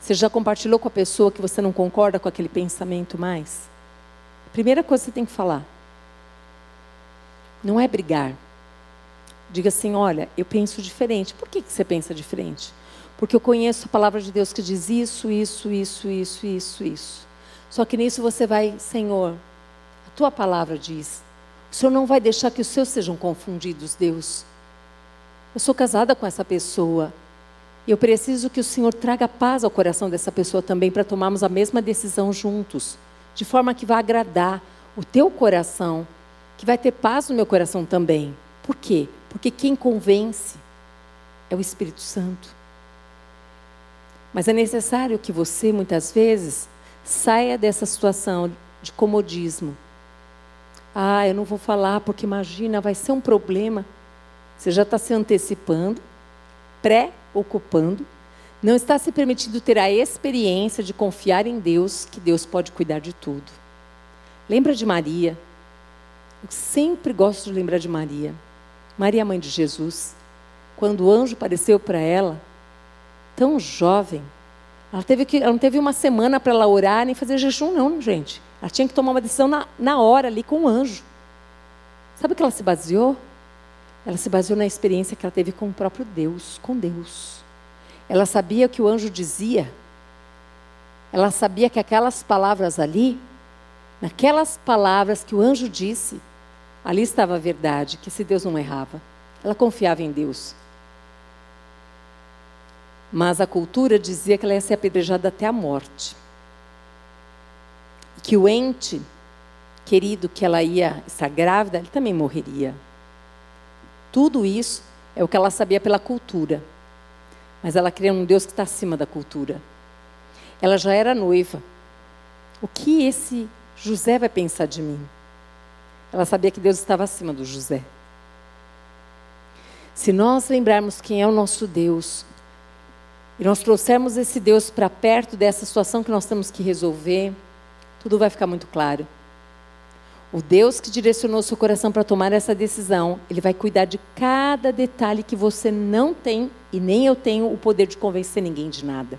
você já compartilhou com a pessoa que você não concorda com aquele pensamento mais? A primeira coisa que você tem que falar não é brigar. Diga assim: olha, eu penso diferente. Por que, que você pensa diferente? Porque eu conheço a palavra de Deus que diz isso, isso, isso, isso, isso, isso. Só que nisso você vai, Senhor, a tua palavra diz. O Senhor não vai deixar que os seus sejam confundidos, Deus. Eu sou casada com essa pessoa. E eu preciso que o Senhor traga paz ao coração dessa pessoa também para tomarmos a mesma decisão juntos, de forma que vai agradar o teu coração, que vai ter paz no meu coração também. Por quê? Porque quem convence é o Espírito Santo. Mas é necessário que você, muitas vezes, saia dessa situação de comodismo. Ah, eu não vou falar porque imagina, vai ser um problema. Você já está se antecipando, pré-ocupando, não está se permitindo ter a experiência de confiar em Deus, que Deus pode cuidar de tudo. Lembra de Maria? Eu sempre gosto de lembrar de Maria. Maria, mãe de Jesus. Quando o anjo apareceu para ela, tão jovem. Ela, teve que, ela não teve uma semana para ela orar nem fazer jejum, não, gente. Ela tinha que tomar uma decisão na, na hora ali com o anjo. Sabe o que ela se baseou? Ela se baseou na experiência que ela teve com o próprio Deus, com Deus. Ela sabia o que o anjo dizia. Ela sabia que aquelas palavras ali, naquelas palavras que o anjo disse, ali estava a verdade, que se Deus não errava. Ela confiava em Deus. Mas a cultura dizia que ela ia ser apedrejada até a morte. Que o ente querido que ela ia estar grávida, ele também morreria. Tudo isso é o que ela sabia pela cultura. Mas ela cria um Deus que está acima da cultura. Ela já era noiva. O que esse José vai pensar de mim? Ela sabia que Deus estava acima do José. Se nós lembrarmos quem é o nosso Deus, e nós trouxermos esse Deus para perto dessa situação que nós temos que resolver, tudo vai ficar muito claro. O Deus que direcionou seu coração para tomar essa decisão, Ele vai cuidar de cada detalhe que você não tem e nem eu tenho o poder de convencer ninguém de nada.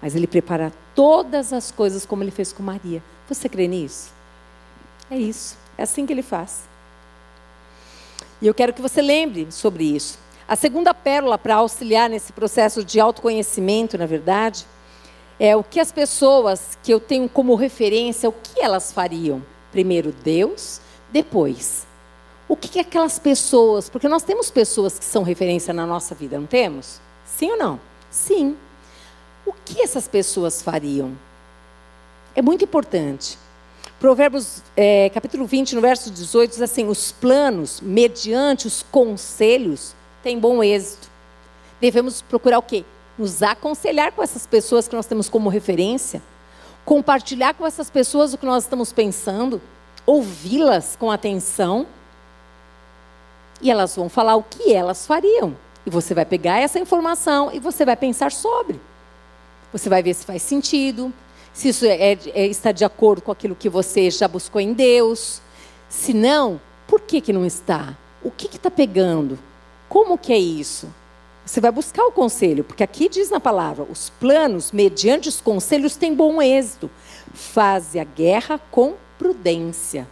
Mas Ele prepara todas as coisas como Ele fez com Maria. Você crê nisso? É isso. É assim que Ele faz. E eu quero que você lembre sobre isso. A segunda pérola para auxiliar nesse processo de autoconhecimento, na verdade, é o que as pessoas que eu tenho como referência, o que elas fariam. Primeiro Deus, depois. O que, que aquelas pessoas, porque nós temos pessoas que são referência na nossa vida, não temos? Sim ou não? Sim. O que essas pessoas fariam? É muito importante. Provérbios é, capítulo 20, no verso 18, diz assim: os planos, mediante os conselhos, têm bom êxito. Devemos procurar o quê? Nos aconselhar com essas pessoas que nós temos como referência compartilhar com essas pessoas o que nós estamos pensando, ouvi-las com atenção, e elas vão falar o que elas fariam. E você vai pegar essa informação e você vai pensar sobre. Você vai ver se faz sentido, se isso é, é, está de acordo com aquilo que você já buscou em Deus. Se não, por que, que não está? O que está pegando? Como que é isso? Você vai buscar o conselho, porque aqui diz na palavra: os planos, mediante os conselhos, têm bom êxito. Faze a guerra com prudência.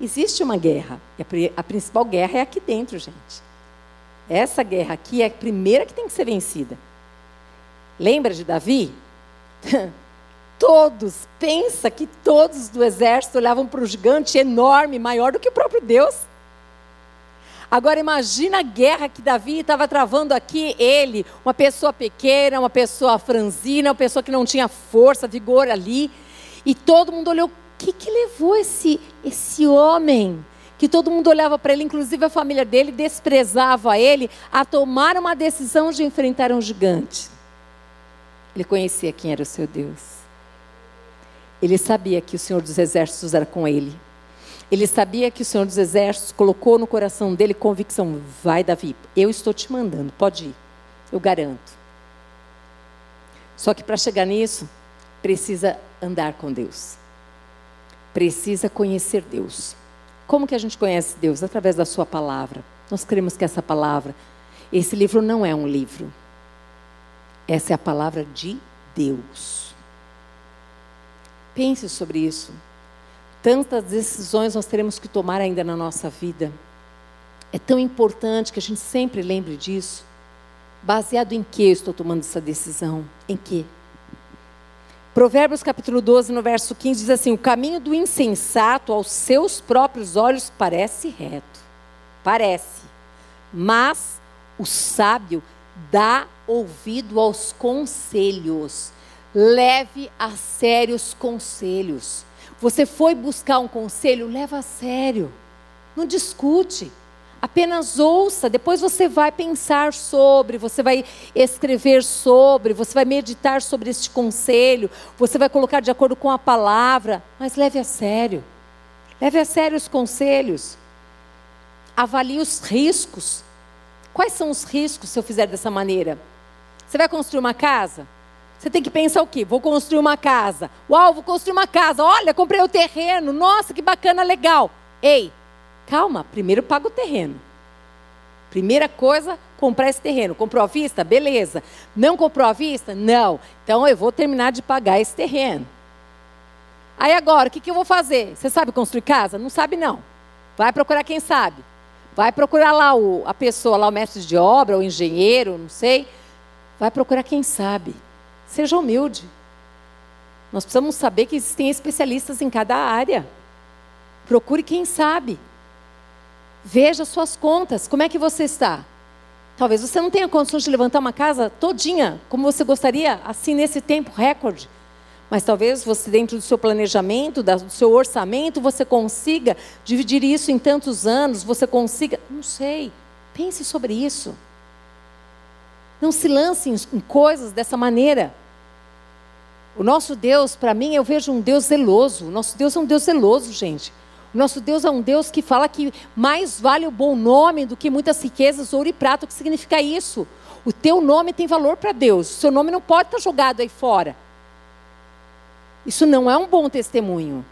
Existe uma guerra, e a principal guerra é aqui dentro, gente. Essa guerra aqui é a primeira que tem que ser vencida. Lembra de Davi? todos, pensa que todos do exército olhavam para o gigante enorme, maior do que o próprio Deus. Agora imagina a guerra que Davi estava travando aqui, ele, uma pessoa pequena, uma pessoa franzina, uma pessoa que não tinha força, vigor ali. E todo mundo olhou, o que, que levou esse, esse homem? Que todo mundo olhava para ele, inclusive a família dele desprezava ele, a tomar uma decisão de enfrentar um gigante. Ele conhecia quem era o seu Deus. Ele sabia que o Senhor dos Exércitos era com ele. Ele sabia que o Senhor dos Exércitos colocou no coração dele convicção: vai, Davi, eu estou te mandando, pode ir, eu garanto. Só que para chegar nisso, precisa andar com Deus, precisa conhecer Deus. Como que a gente conhece Deus? Através da Sua palavra. Nós cremos que essa palavra, esse livro não é um livro, essa é a palavra de Deus. Pense sobre isso. Tantas decisões nós teremos que tomar ainda na nossa vida. É tão importante que a gente sempre lembre disso. Baseado em que eu estou tomando essa decisão? Em que? Provérbios capítulo 12, no verso 15, diz assim: O caminho do insensato aos seus próprios olhos parece reto. Parece. Mas o sábio dá ouvido aos conselhos. Leve a sério os conselhos. Você foi buscar um conselho, leva a sério. Não discute. Apenas ouça, depois você vai pensar sobre, você vai escrever sobre, você vai meditar sobre este conselho, você vai colocar de acordo com a palavra, mas leve a sério. Leve a sério os conselhos. Avalie os riscos. Quais são os riscos se eu fizer dessa maneira? Você vai construir uma casa? Você tem que pensar o quê? Vou construir uma casa. Uau, vou construir uma casa. Olha, comprei o terreno. Nossa, que bacana, legal. Ei, calma, primeiro paga o terreno. Primeira coisa, comprar esse terreno. Comprou à vista? Beleza. Não comprou à vista? Não. Então eu vou terminar de pagar esse terreno. Aí agora, o que, que eu vou fazer? Você sabe construir casa? Não sabe, não. Vai procurar quem sabe. Vai procurar lá o, a pessoa, lá o mestre de obra, o engenheiro, não sei. Vai procurar quem sabe. Seja humilde. Nós precisamos saber que existem especialistas em cada área. Procure quem sabe. Veja suas contas. Como é que você está? Talvez você não tenha condições de levantar uma casa todinha, como você gostaria, assim nesse tempo recorde. Mas talvez você, dentro do seu planejamento, do seu orçamento, você consiga dividir isso em tantos anos, você consiga. Não sei. Pense sobre isso. Não se lance em coisas dessa maneira. O nosso Deus, para mim, eu vejo um Deus zeloso. O nosso Deus é um Deus zeloso, gente. O nosso Deus é um Deus que fala que mais vale o bom nome do que muitas riquezas, ouro e prata. O que significa isso? O teu nome tem valor para Deus. O seu nome não pode estar jogado aí fora. Isso não é um bom testemunho.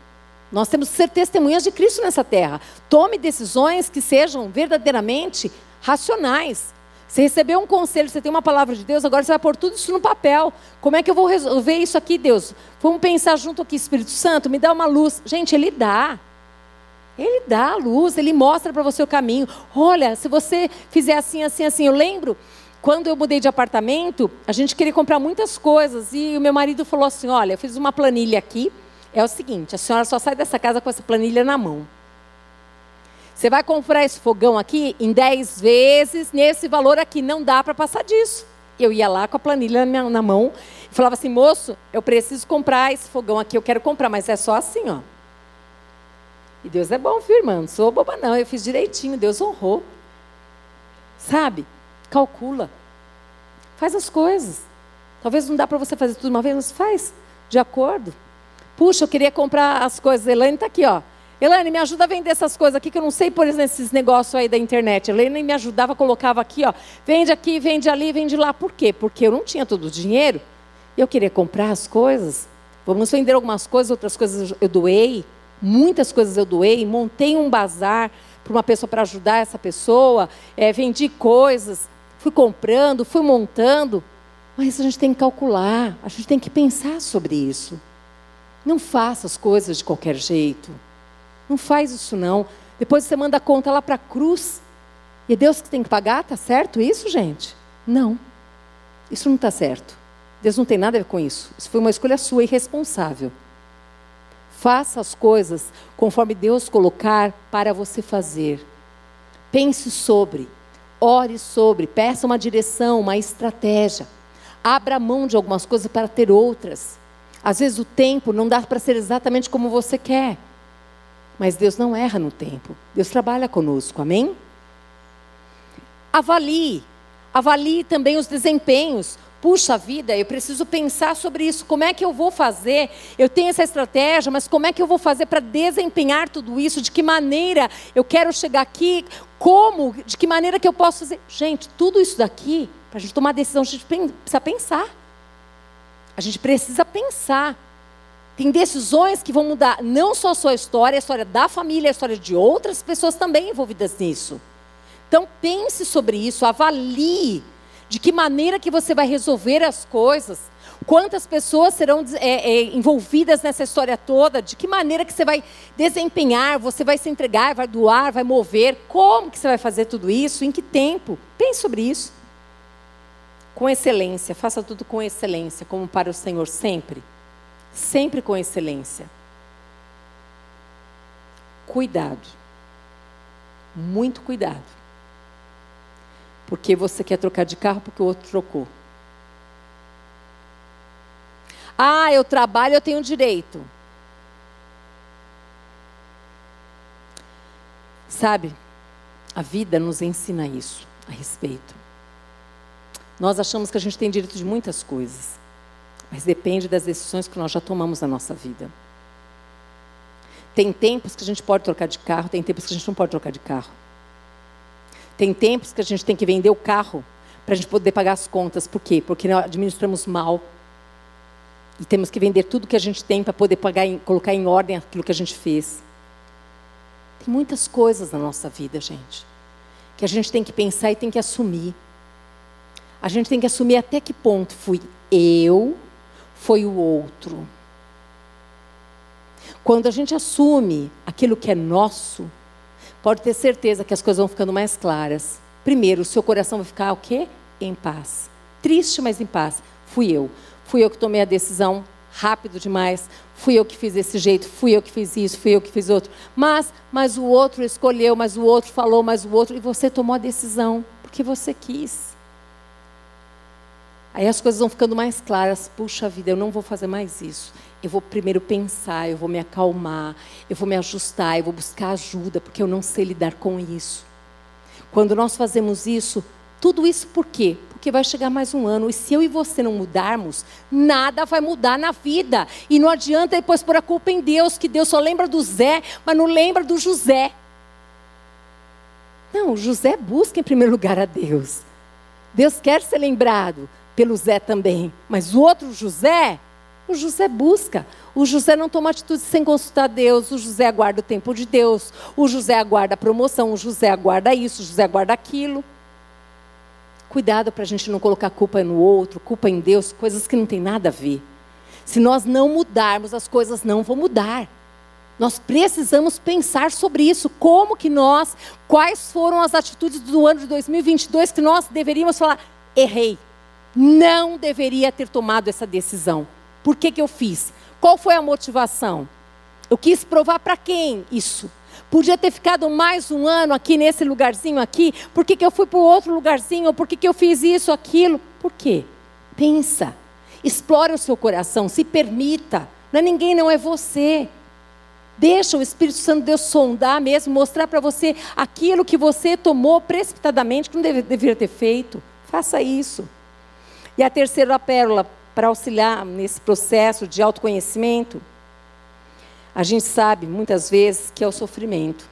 Nós temos que ser testemunhas de Cristo nessa terra. Tome decisões que sejam verdadeiramente racionais. Você recebeu um conselho, você tem uma palavra de Deus, agora você vai pôr tudo isso no papel. Como é que eu vou resolver isso aqui, Deus? Vamos pensar junto aqui, Espírito Santo, me dá uma luz. Gente, Ele dá. Ele dá a luz, Ele mostra para você o caminho. Olha, se você fizer assim, assim, assim. Eu lembro, quando eu mudei de apartamento, a gente queria comprar muitas coisas. E o meu marido falou assim: Olha, eu fiz uma planilha aqui. É o seguinte: a senhora só sai dessa casa com essa planilha na mão. Você vai comprar esse fogão aqui em 10 vezes, nesse valor aqui. Não dá para passar disso. Eu ia lá com a planilha na, minha, na mão e falava assim: moço, eu preciso comprar esse fogão aqui, eu quero comprar, mas é só assim, ó. E Deus é bom, viu? Não sou boba, não. Eu fiz direitinho, Deus honrou. Sabe? Calcula. Faz as coisas. Talvez não dá para você fazer tudo uma vez, mas faz de acordo. Puxa, eu queria comprar as coisas. Elaine está aqui, ó. Elaine, me ajuda a vender essas coisas aqui, que eu não sei por esses negócios aí da internet. Elaine me ajudava, colocava aqui, ó. Vende aqui, vende ali, vende lá. Por quê? Porque eu não tinha todo o dinheiro. Eu queria comprar as coisas. Vamos vender algumas coisas, outras coisas eu doei. Muitas coisas eu doei. Montei um bazar para uma pessoa para ajudar essa pessoa. É, vendi coisas. Fui comprando, fui montando. Mas a gente tem que calcular, a gente tem que pensar sobre isso. Não faça as coisas de qualquer jeito. Não faz isso não. Depois você manda a conta lá para a cruz. E é Deus que tem que pagar, tá certo isso, gente? Não. Isso não está certo. Deus não tem nada a ver com isso. Isso foi uma escolha sua irresponsável. Faça as coisas conforme Deus colocar para você fazer. Pense sobre, ore sobre, peça uma direção, uma estratégia. Abra mão de algumas coisas para ter outras. Às vezes o tempo não dá para ser exatamente como você quer. Mas Deus não erra no tempo. Deus trabalha conosco, amém? Avalie. Avalie também os desempenhos. Puxa vida, eu preciso pensar sobre isso. Como é que eu vou fazer? Eu tenho essa estratégia, mas como é que eu vou fazer para desempenhar tudo isso? De que maneira eu quero chegar aqui? Como? De que maneira que eu posso fazer? Gente, tudo isso daqui, para a gente tomar decisão, a gente precisa pensar. A gente precisa pensar. Tem decisões que vão mudar não só a sua história, a história da família, a história de outras pessoas também envolvidas nisso. Então pense sobre isso, avalie de que maneira que você vai resolver as coisas, quantas pessoas serão é, é, envolvidas nessa história toda, de que maneira que você vai desempenhar, você vai se entregar, vai doar, vai mover, como que você vai fazer tudo isso, em que tempo. Pense sobre isso. Com excelência, faça tudo com excelência, como para o Senhor sempre sempre com excelência. Cuidado. Muito cuidado. Porque você quer trocar de carro porque o outro trocou. Ah, eu trabalho, eu tenho direito. Sabe, a vida nos ensina isso a respeito. Nós achamos que a gente tem direito de muitas coisas. Mas depende das decisões que nós já tomamos na nossa vida. Tem tempos que a gente pode trocar de carro, tem tempos que a gente não pode trocar de carro. Tem tempos que a gente tem que vender o carro para a gente poder pagar as contas. Por quê? Porque nós administramos mal. E temos que vender tudo que a gente tem para poder pagar, colocar em ordem aquilo que a gente fez. Tem muitas coisas na nossa vida, gente, que a gente tem que pensar e tem que assumir. A gente tem que assumir até que ponto fui eu foi o outro. Quando a gente assume aquilo que é nosso, pode ter certeza que as coisas vão ficando mais claras. Primeiro, o seu coração vai ficar o quê? Em paz. Triste, mas em paz. Fui eu. Fui eu que tomei a decisão rápido demais. Fui eu que fiz desse jeito, fui eu que fiz isso, fui eu que fiz outro. Mas, mas o outro escolheu, mas o outro falou, mas o outro, e você tomou a decisão porque você quis. Aí as coisas vão ficando mais claras. Puxa vida, eu não vou fazer mais isso. Eu vou primeiro pensar, eu vou me acalmar, eu vou me ajustar, eu vou buscar ajuda, porque eu não sei lidar com isso. Quando nós fazemos isso, tudo isso por quê? Porque vai chegar mais um ano. E se eu e você não mudarmos, nada vai mudar na vida. E não adianta depois pôr a culpa em Deus, que Deus só lembra do Zé, mas não lembra do José. Não, José busca em primeiro lugar a Deus. Deus quer ser lembrado pelo Zé também. Mas o outro José, O José busca. O José não toma atitude sem consultar Deus. O José aguarda o tempo de Deus. O José aguarda a promoção. O José aguarda isso. O José aguarda aquilo. Cuidado para a gente não colocar culpa no outro, culpa em Deus, coisas que não tem nada a ver. Se nós não mudarmos, as coisas não vão mudar. Nós precisamos pensar sobre isso. Como que nós, quais foram as atitudes do ano de 2022 que nós deveríamos falar, errei. Não deveria ter tomado essa decisão. Por que, que eu fiz? Qual foi a motivação? Eu quis provar para quem isso? Podia ter ficado mais um ano aqui nesse lugarzinho aqui. Por que, que eu fui para outro lugarzinho? Por que, que eu fiz isso, aquilo? Por quê? Pensa. Explore o seu coração. Se permita. Não é ninguém, não é você. Deixa o Espírito Santo de Deus sondar mesmo, mostrar para você aquilo que você tomou precipitadamente, que não deve, deveria ter feito. Faça isso. E a terceira pérola, para auxiliar nesse processo de autoconhecimento, a gente sabe muitas vezes que é o sofrimento.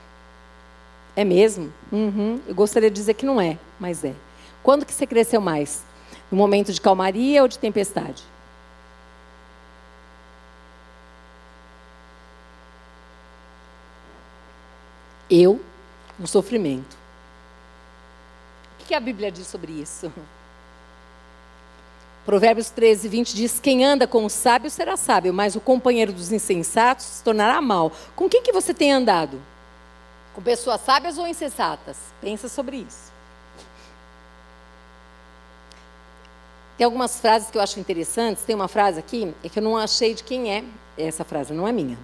É mesmo? Uhum. Eu gostaria de dizer que não é, mas é. Quando que você cresceu mais? No momento de calmaria ou de tempestade? Eu no sofrimento. O que a Bíblia diz sobre isso? Provérbios 13, 20 diz: Quem anda com o sábio será sábio, mas o companheiro dos insensatos se tornará mal. Com quem que você tem andado? Com pessoas sábias ou insensatas? Pensa sobre isso. Tem algumas frases que eu acho interessantes. Tem uma frase aqui, é que eu não achei de quem é. Essa frase não é minha.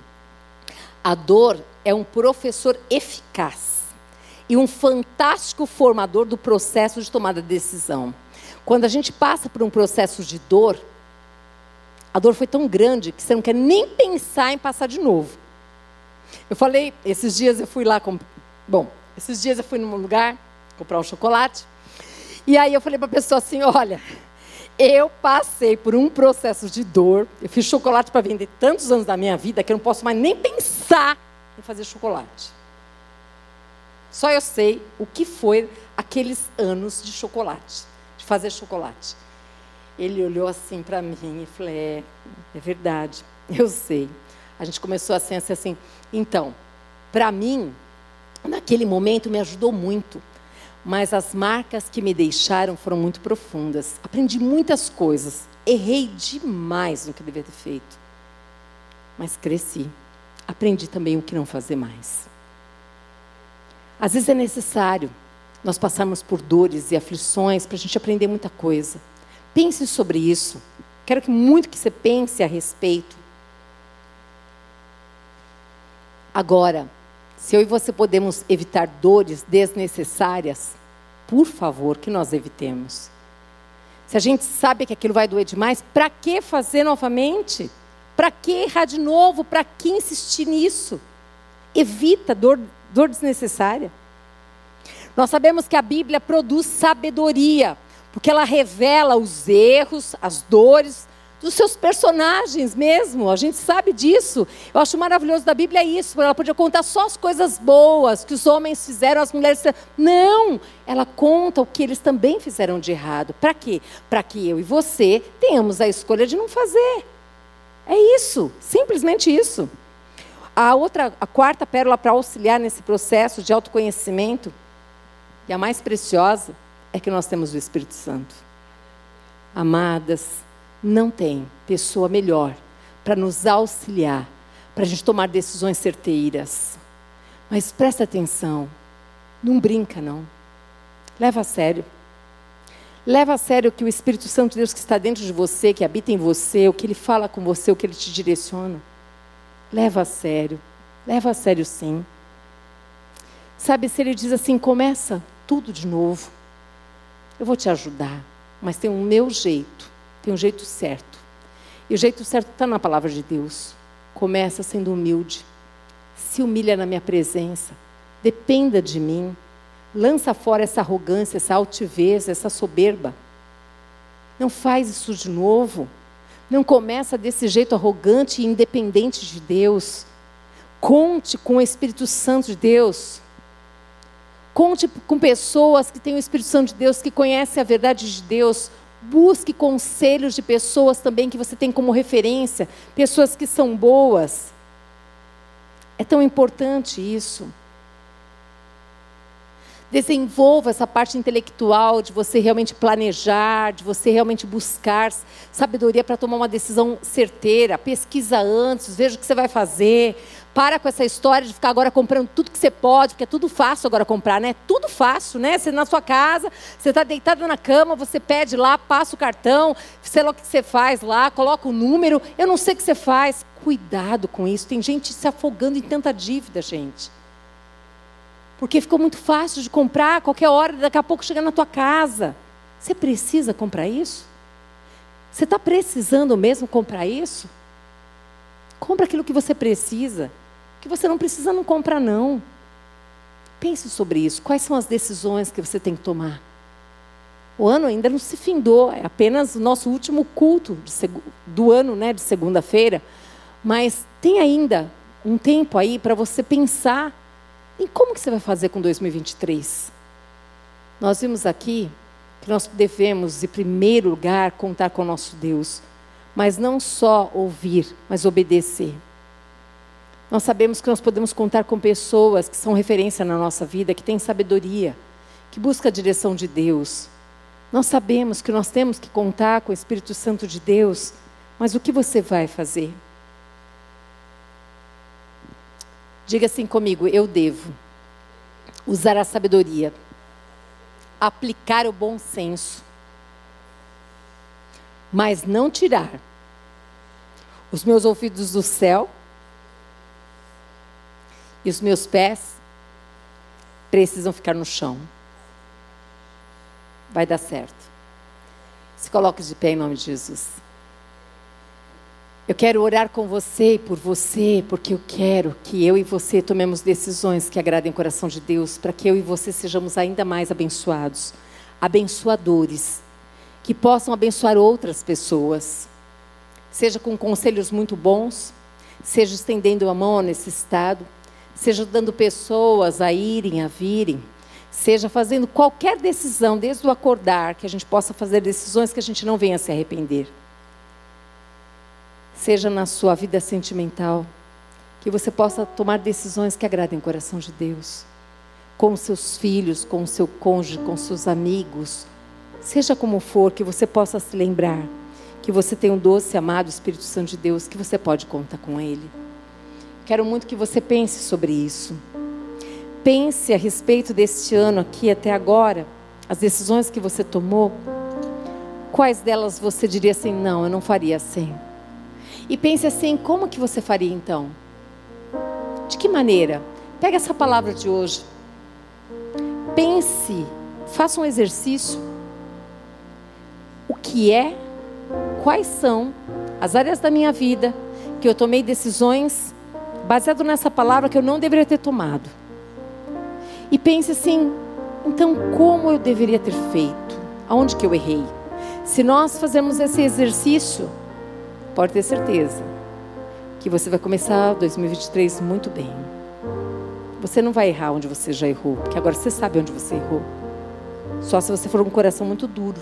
A dor é um professor eficaz e um fantástico formador do processo de tomada de decisão. Quando a gente passa por um processo de dor, a dor foi tão grande que você não quer nem pensar em passar de novo. Eu falei, esses dias eu fui lá, com... bom, esses dias eu fui num lugar comprar um chocolate, e aí eu falei para a pessoa assim, olha, eu passei por um processo de dor, eu fiz chocolate para vender tantos anos da minha vida que eu não posso mais nem pensar em fazer chocolate. Só eu sei o que foi aqueles anos de chocolate fazer chocolate. Ele olhou assim para mim e falou: é, é verdade, eu sei. A gente começou a ser assim. Então, para mim, naquele momento me ajudou muito. Mas as marcas que me deixaram foram muito profundas. Aprendi muitas coisas. Errei demais no que devia ter feito. Mas cresci. Aprendi também o que não fazer mais. Às vezes é necessário nós passamos por dores e aflições para a gente aprender muita coisa. Pense sobre isso. Quero que muito que você pense a respeito. Agora, se eu e você podemos evitar dores desnecessárias, por favor, que nós evitemos. Se a gente sabe que aquilo vai doer demais, para que fazer novamente? Para que errar de novo? Para que insistir nisso? Evita dor, dor desnecessária. Nós sabemos que a Bíblia produz sabedoria, porque ela revela os erros, as dores dos seus personagens mesmo. A gente sabe disso. Eu acho maravilhoso da Bíblia isso. Ela podia contar só as coisas boas que os homens fizeram, as mulheres fizeram. Não! Ela conta o que eles também fizeram de errado. Para quê? Para que eu e você tenhamos a escolha de não fazer. É isso, simplesmente isso. A outra, a quarta pérola para auxiliar nesse processo de autoconhecimento e a mais preciosa é que nós temos o Espírito Santo. Amadas, não tem pessoa melhor para nos auxiliar, para a gente tomar decisões certeiras. Mas presta atenção, não brinca não. Leva a sério. Leva a sério que o Espírito Santo de Deus que está dentro de você, que habita em você, o que ele fala com você, o que ele te direciona. Leva a sério. Leva a sério sim. Sabe, se ele diz assim, começa tudo de novo. Eu vou te ajudar, mas tem um meu jeito, tem um jeito certo. E o jeito certo está na palavra de Deus. Começa sendo humilde, se humilha na minha presença, dependa de mim, lança fora essa arrogância, essa altivez, essa soberba. Não faz isso de novo. Não começa desse jeito arrogante e independente de Deus. Conte com o Espírito Santo de Deus. Conte com pessoas que têm o Espírito Santo de Deus, que conhecem a verdade de Deus. Busque conselhos de pessoas também que você tem como referência, pessoas que são boas. É tão importante isso. Desenvolva essa parte intelectual de você realmente planejar, de você realmente buscar sabedoria para tomar uma decisão certeira. Pesquisa antes, veja o que você vai fazer. Para com essa história de ficar agora comprando tudo que você pode, porque é tudo fácil agora comprar, né? Tudo fácil, né? Você na sua casa, você está deitado na cama, você pede lá, passa o cartão, sei lá o que você faz lá, coloca o número. Eu não sei o que você faz. Cuidado com isso. Tem gente se afogando em tanta dívida, gente. Porque ficou muito fácil de comprar qualquer hora, daqui a pouco chega na tua casa. Você precisa comprar isso? Você está precisando mesmo comprar isso? Compra aquilo que você precisa. O que você não precisa, não compra, não. Pense sobre isso. Quais são as decisões que você tem que tomar? O ano ainda não se findou, é apenas o nosso último culto do ano, né, de segunda-feira. Mas tem ainda um tempo aí para você pensar e como que você vai fazer com 2023? Nós vimos aqui que nós devemos, em primeiro lugar, contar com o nosso Deus, mas não só ouvir, mas obedecer. Nós sabemos que nós podemos contar com pessoas que são referência na nossa vida, que têm sabedoria, que buscam a direção de Deus. Nós sabemos que nós temos que contar com o Espírito Santo de Deus, mas o que você vai fazer? Diga assim comigo: eu devo usar a sabedoria, aplicar o bom senso, mas não tirar os meus ouvidos do céu e os meus pés precisam ficar no chão. Vai dar certo. Se coloque de pé em nome de Jesus. Eu quero orar com você e por você, porque eu quero que eu e você tomemos decisões que agradem o coração de Deus, para que eu e você sejamos ainda mais abençoados, abençoadores, que possam abençoar outras pessoas, seja com conselhos muito bons, seja estendendo a mão ao necessitado, seja dando pessoas a irem, a virem, seja fazendo qualquer decisão, desde o acordar, que a gente possa fazer decisões que a gente não venha se arrepender seja na sua vida sentimental, que você possa tomar decisões que agradem o coração de Deus, com seus filhos, com o seu cônjuge, com seus amigos, seja como for, que você possa se lembrar que você tem um doce, amado Espírito Santo de Deus, que você pode contar com Ele. Quero muito que você pense sobre isso. Pense a respeito deste ano aqui até agora, as decisões que você tomou. Quais delas você diria assim: não, eu não faria assim? E pense assim, como que você faria então? De que maneira? Pega essa palavra de hoje. Pense, faça um exercício. O que é? Quais são as áreas da minha vida que eu tomei decisões baseado nessa palavra que eu não deveria ter tomado? E pense assim, então como eu deveria ter feito? Aonde que eu errei? Se nós fazermos esse exercício, Pode ter certeza que você vai começar 2023 muito bem. Você não vai errar onde você já errou, porque agora você sabe onde você errou. Só se você for um coração muito duro.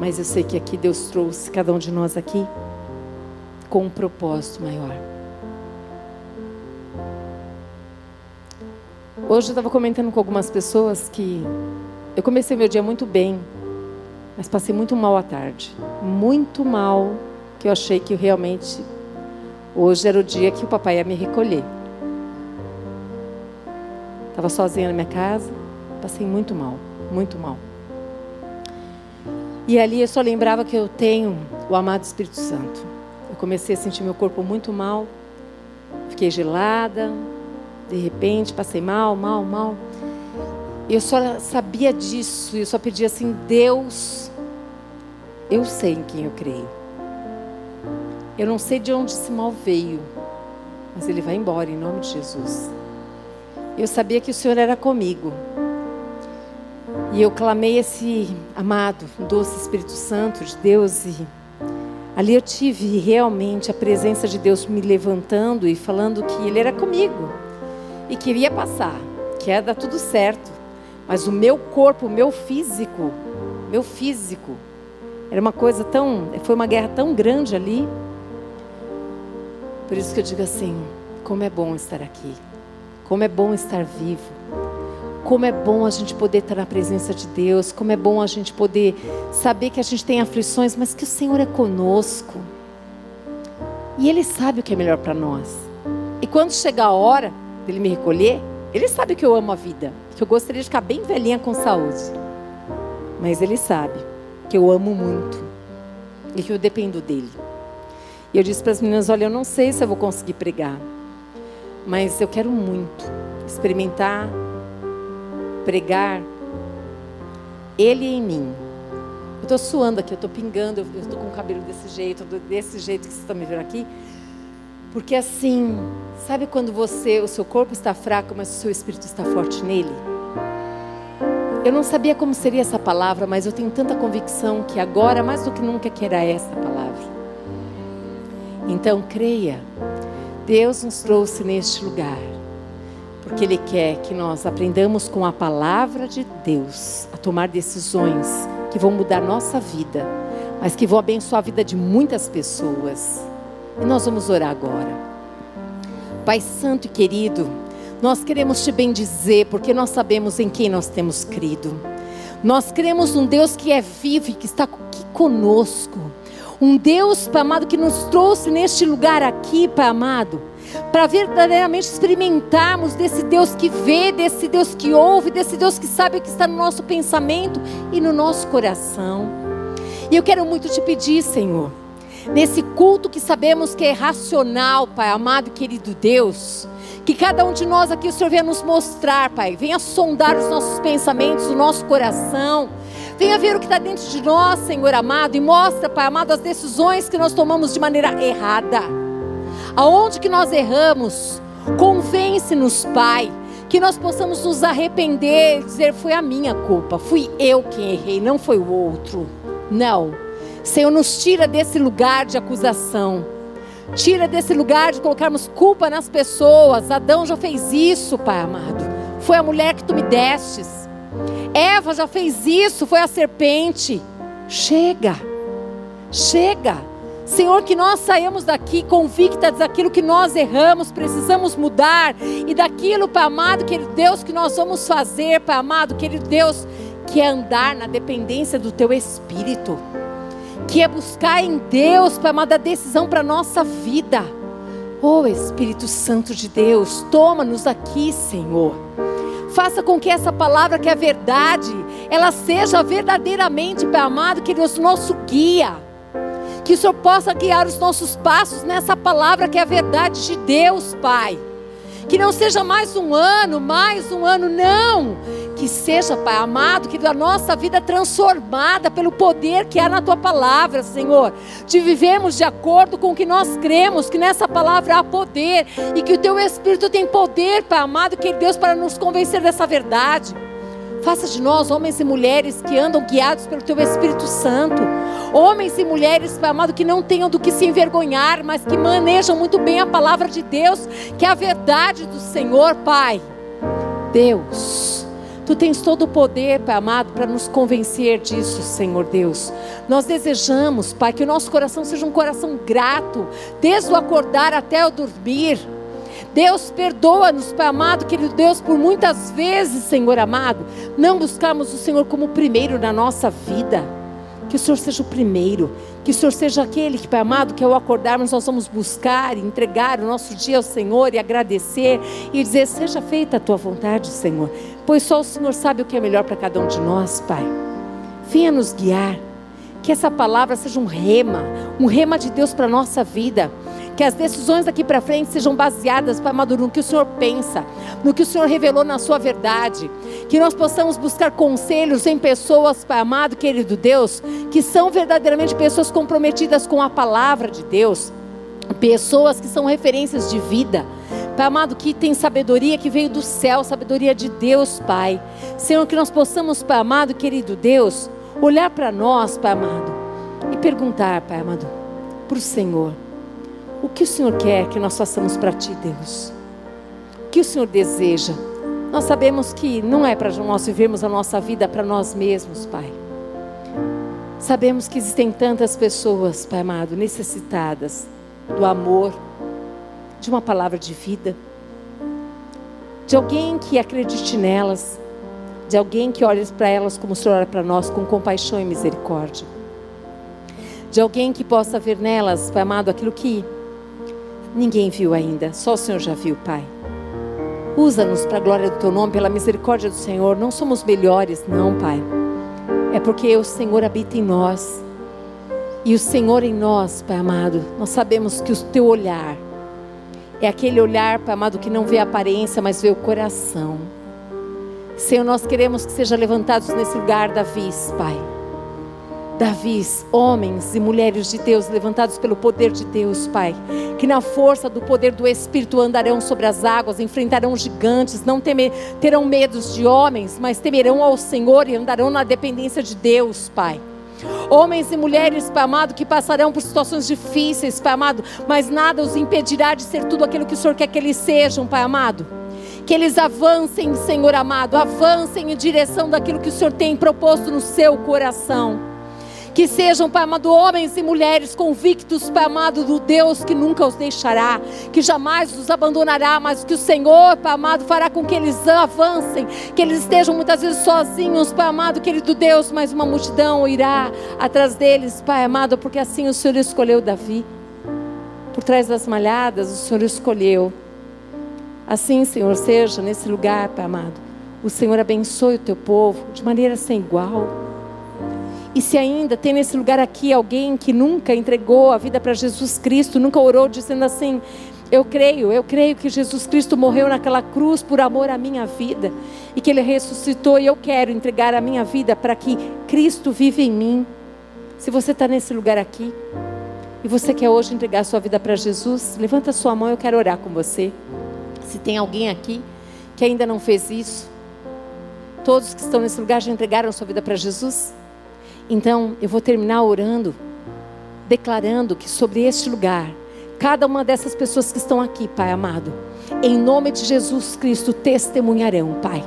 Mas eu sei que aqui Deus trouxe cada um de nós aqui com um propósito maior. Hoje eu estava comentando com algumas pessoas que eu comecei meu dia muito bem, mas passei muito mal à tarde. Muito mal, que eu achei que realmente hoje era o dia que o papai ia me recolher. Estava sozinha na minha casa, passei muito mal, muito mal. E ali eu só lembrava que eu tenho o amado Espírito Santo. Eu comecei a sentir meu corpo muito mal, fiquei gelada, de repente passei mal, mal, mal. Eu só sabia disso, eu só pedia assim, Deus, eu sei em quem eu creio. Eu não sei de onde esse mal veio, mas ele vai embora em nome de Jesus. Eu sabia que o Senhor era comigo. E eu clamei esse amado, doce Espírito Santo de Deus e ali eu tive realmente a presença de Deus me levantando e falando que ele era comigo e que iria passar, que ia dar tudo certo. Mas o meu corpo, o meu físico meu físico. Era uma coisa tão, foi uma guerra tão grande ali. Por isso que eu digo assim, como é bom estar aqui. Como é bom estar vivo. Como é bom a gente poder estar na presença de Deus. Como é bom a gente poder saber que a gente tem aflições, mas que o Senhor é conosco. E Ele sabe o que é melhor para nós. E quando chegar a hora dele me recolher, Ele sabe que eu amo a vida. Que eu gostaria de ficar bem velhinha com saúde. Mas Ele sabe que eu amo muito. E que eu dependo dEle. E eu disse para as meninas: Olha, eu não sei se eu vou conseguir pregar. Mas eu quero muito experimentar pregar Ele em mim. Eu estou suando aqui, eu estou pingando, eu estou com o cabelo desse jeito, desse jeito que vocês estão me vendo aqui. Porque assim, sabe quando você, o seu corpo está fraco, mas o seu espírito está forte nele? Eu não sabia como seria essa palavra, mas eu tenho tanta convicção que agora, mais do que nunca, que era essa palavra. Então, creia. Deus nos trouxe neste lugar porque Ele quer que nós aprendamos com a palavra de Deus a tomar decisões que vão mudar nossa vida, mas que vão abençoar a vida de muitas pessoas. E nós vamos orar agora. Pai Santo e querido, nós queremos te bendizer porque nós sabemos em quem nós temos crido. Nós cremos um Deus que é vivo e que está aqui conosco. Um Deus, Pai amado, que nos trouxe neste lugar aqui, Pai amado para verdadeiramente experimentarmos desse Deus que vê, desse Deus que ouve, desse Deus que sabe o que está no nosso pensamento e no nosso coração. E eu quero muito te pedir, Senhor, nesse culto que sabemos que é racional, Pai amado e querido Deus, que cada um de nós aqui o Senhor venha nos mostrar, Pai, venha sondar os nossos pensamentos, o nosso coração. Venha ver o que está dentro de nós, Senhor amado, e mostra, Pai amado, as decisões que nós tomamos de maneira errada. Aonde que nós erramos, convence-nos, Pai, que nós possamos nos arrepender dizer: foi a minha culpa, fui eu quem errei, não foi o outro. Não. Senhor, nos tira desse lugar de acusação. Tira desse lugar de colocarmos culpa nas pessoas. Adão já fez isso, Pai amado. Foi a mulher que tu me destes. Eva já fez isso, foi a serpente. Chega. Chega. Senhor, que nós saímos daqui convictas daquilo que nós erramos, precisamos mudar, e daquilo, Pai amado, querido Deus, que nós vamos fazer, Pai amado, querido Deus, que é andar na dependência do Teu Espírito, que é buscar em Deus, Pai amado, a decisão para a nossa vida. Oh Espírito Santo de Deus, toma-nos aqui, Senhor. Faça com que essa palavra que é verdade, ela seja verdadeiramente, Pai amado, que Deus, nosso guia que o Senhor possa guiar os nossos passos nessa palavra que é a verdade de Deus, Pai. Que não seja mais um ano, mais um ano, não. Que seja, Pai amado, que a nossa vida transformada pelo poder que há na tua palavra, Senhor. De vivermos de acordo com o que nós cremos, que nessa palavra há poder e que o teu Espírito tem poder, Pai amado, que Deus para nos convencer dessa verdade. Faça de nós homens e mulheres que andam guiados pelo Teu Espírito Santo. Homens e mulheres, Pai amado, que não tenham do que se envergonhar, mas que manejam muito bem a palavra de Deus, que é a verdade do Senhor, Pai. Deus, Tu tens todo o poder, Pai amado, para nos convencer disso, Senhor Deus. Nós desejamos, Pai, que o nosso coração seja um coração grato, desde o acordar até o dormir. Deus, perdoa-nos, Pai amado, querido Deus, por muitas vezes, Senhor amado, não buscarmos o Senhor como primeiro na nossa vida. Que o Senhor seja o primeiro, que o Senhor seja aquele que, Pai amado, que ao acordarmos nós vamos buscar e entregar o nosso dia ao Senhor e agradecer e dizer: Seja feita a tua vontade, Senhor, pois só o Senhor sabe o que é melhor para cada um de nós, Pai. Venha nos guiar, que essa palavra seja um rema, um rema de Deus para a nossa vida que as decisões daqui para frente sejam baseadas, Pai amado, no que o Senhor pensa, no que o Senhor revelou na sua verdade. Que nós possamos buscar conselhos em pessoas, Pai amado, querido Deus, que são verdadeiramente pessoas comprometidas com a palavra de Deus, pessoas que são referências de vida. Pai amado, que tem sabedoria que veio do céu, sabedoria de Deus, Pai. Senhor, que nós possamos, Pai amado, querido Deus, olhar para nós, Pai amado, e perguntar, Pai amado, para o Senhor. O que o Senhor quer que nós façamos para Ti, Deus? O que o Senhor deseja? Nós sabemos que não é para nós vivermos a nossa vida para nós mesmos, Pai. Sabemos que existem tantas pessoas, Pai amado, necessitadas do amor, de uma palavra de vida, de alguém que acredite nelas, de alguém que olhe para elas como o Senhor olha para nós, com compaixão e misericórdia. De alguém que possa ver nelas, Pai amado, aquilo que ninguém viu ainda, só o Senhor já viu, Pai. Usa-nos para a glória do Teu nome, pela misericórdia do Senhor. Não somos melhores, não, Pai. É porque o Senhor habita em nós. E o Senhor em nós, Pai amado, nós sabemos que o Teu olhar é aquele olhar, Pai amado, que não vê a aparência, mas vê o coração. Senhor, nós queremos que sejam levantados nesse lugar, Davi, Pai. Davi, homens e mulheres de Deus, levantados pelo poder de Deus, Pai. Que na força do poder do Espírito andarão sobre as águas, enfrentarão gigantes, não temer, terão medos de homens, mas temerão ao Senhor e andarão na dependência de Deus, Pai. Homens e mulheres, Pai amado, que passarão por situações difíceis, Pai amado, mas nada os impedirá de ser tudo aquilo que o Senhor quer que eles sejam, Pai amado. Que eles avancem, Senhor amado, avancem em direção daquilo que o Senhor tem proposto no seu coração. Que sejam, Pai amado, homens e mulheres convictos, Pai amado, do Deus que nunca os deixará, que jamais os abandonará, mas que o Senhor, Pai amado, fará com que eles avancem, que eles estejam muitas vezes sozinhos, Pai amado, querido Deus, mas uma multidão irá atrás deles, Pai amado, porque assim o Senhor escolheu Davi. Por trás das malhadas, o Senhor escolheu Assim, Senhor, seja nesse lugar, Pai amado. O Senhor abençoe o teu povo de maneira sem igual. E se ainda tem nesse lugar aqui alguém que nunca entregou a vida para Jesus Cristo, nunca orou dizendo assim: Eu creio, eu creio que Jesus Cristo morreu naquela cruz por amor à minha vida e que Ele ressuscitou e eu quero entregar a minha vida para que Cristo viva em mim. Se você está nesse lugar aqui e você quer hoje entregar sua vida para Jesus, levanta sua mão, eu quero orar com você. Se tem alguém aqui que ainda não fez isso, todos que estão nesse lugar já entregaram sua vida para Jesus? Então, eu vou terminar orando, declarando que sobre este lugar, cada uma dessas pessoas que estão aqui, Pai amado, em nome de Jesus Cristo, testemunharão, Pai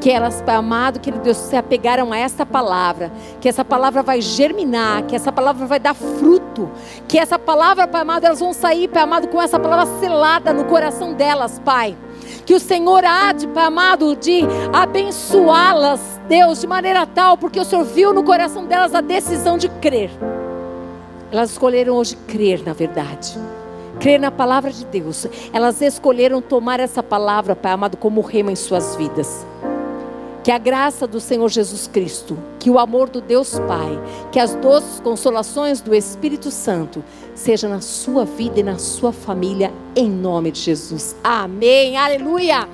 que elas, Pai amado, que Deus, se apegaram a essa palavra, que essa palavra vai germinar, que essa palavra vai dar fruto, que essa palavra, Pai amado, elas vão sair, Pai amado, com essa palavra selada no coração delas, Pai. Que o Senhor há de, Pai amado, de abençoá-las, Deus, de maneira tal, porque o Senhor viu no coração delas a decisão de crer. Elas escolheram hoje crer, na verdade crer na palavra de Deus. Elas escolheram tomar essa palavra, Pai amado, como rema em suas vidas. Que a graça do Senhor Jesus Cristo, que o amor do Deus Pai, que as doces consolações do Espírito Santo seja na sua vida e na sua família, em nome de Jesus. Amém. Aleluia.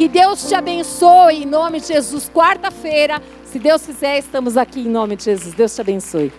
Que Deus te abençoe em nome de Jesus. Quarta-feira, se Deus quiser, estamos aqui em nome de Jesus. Deus te abençoe.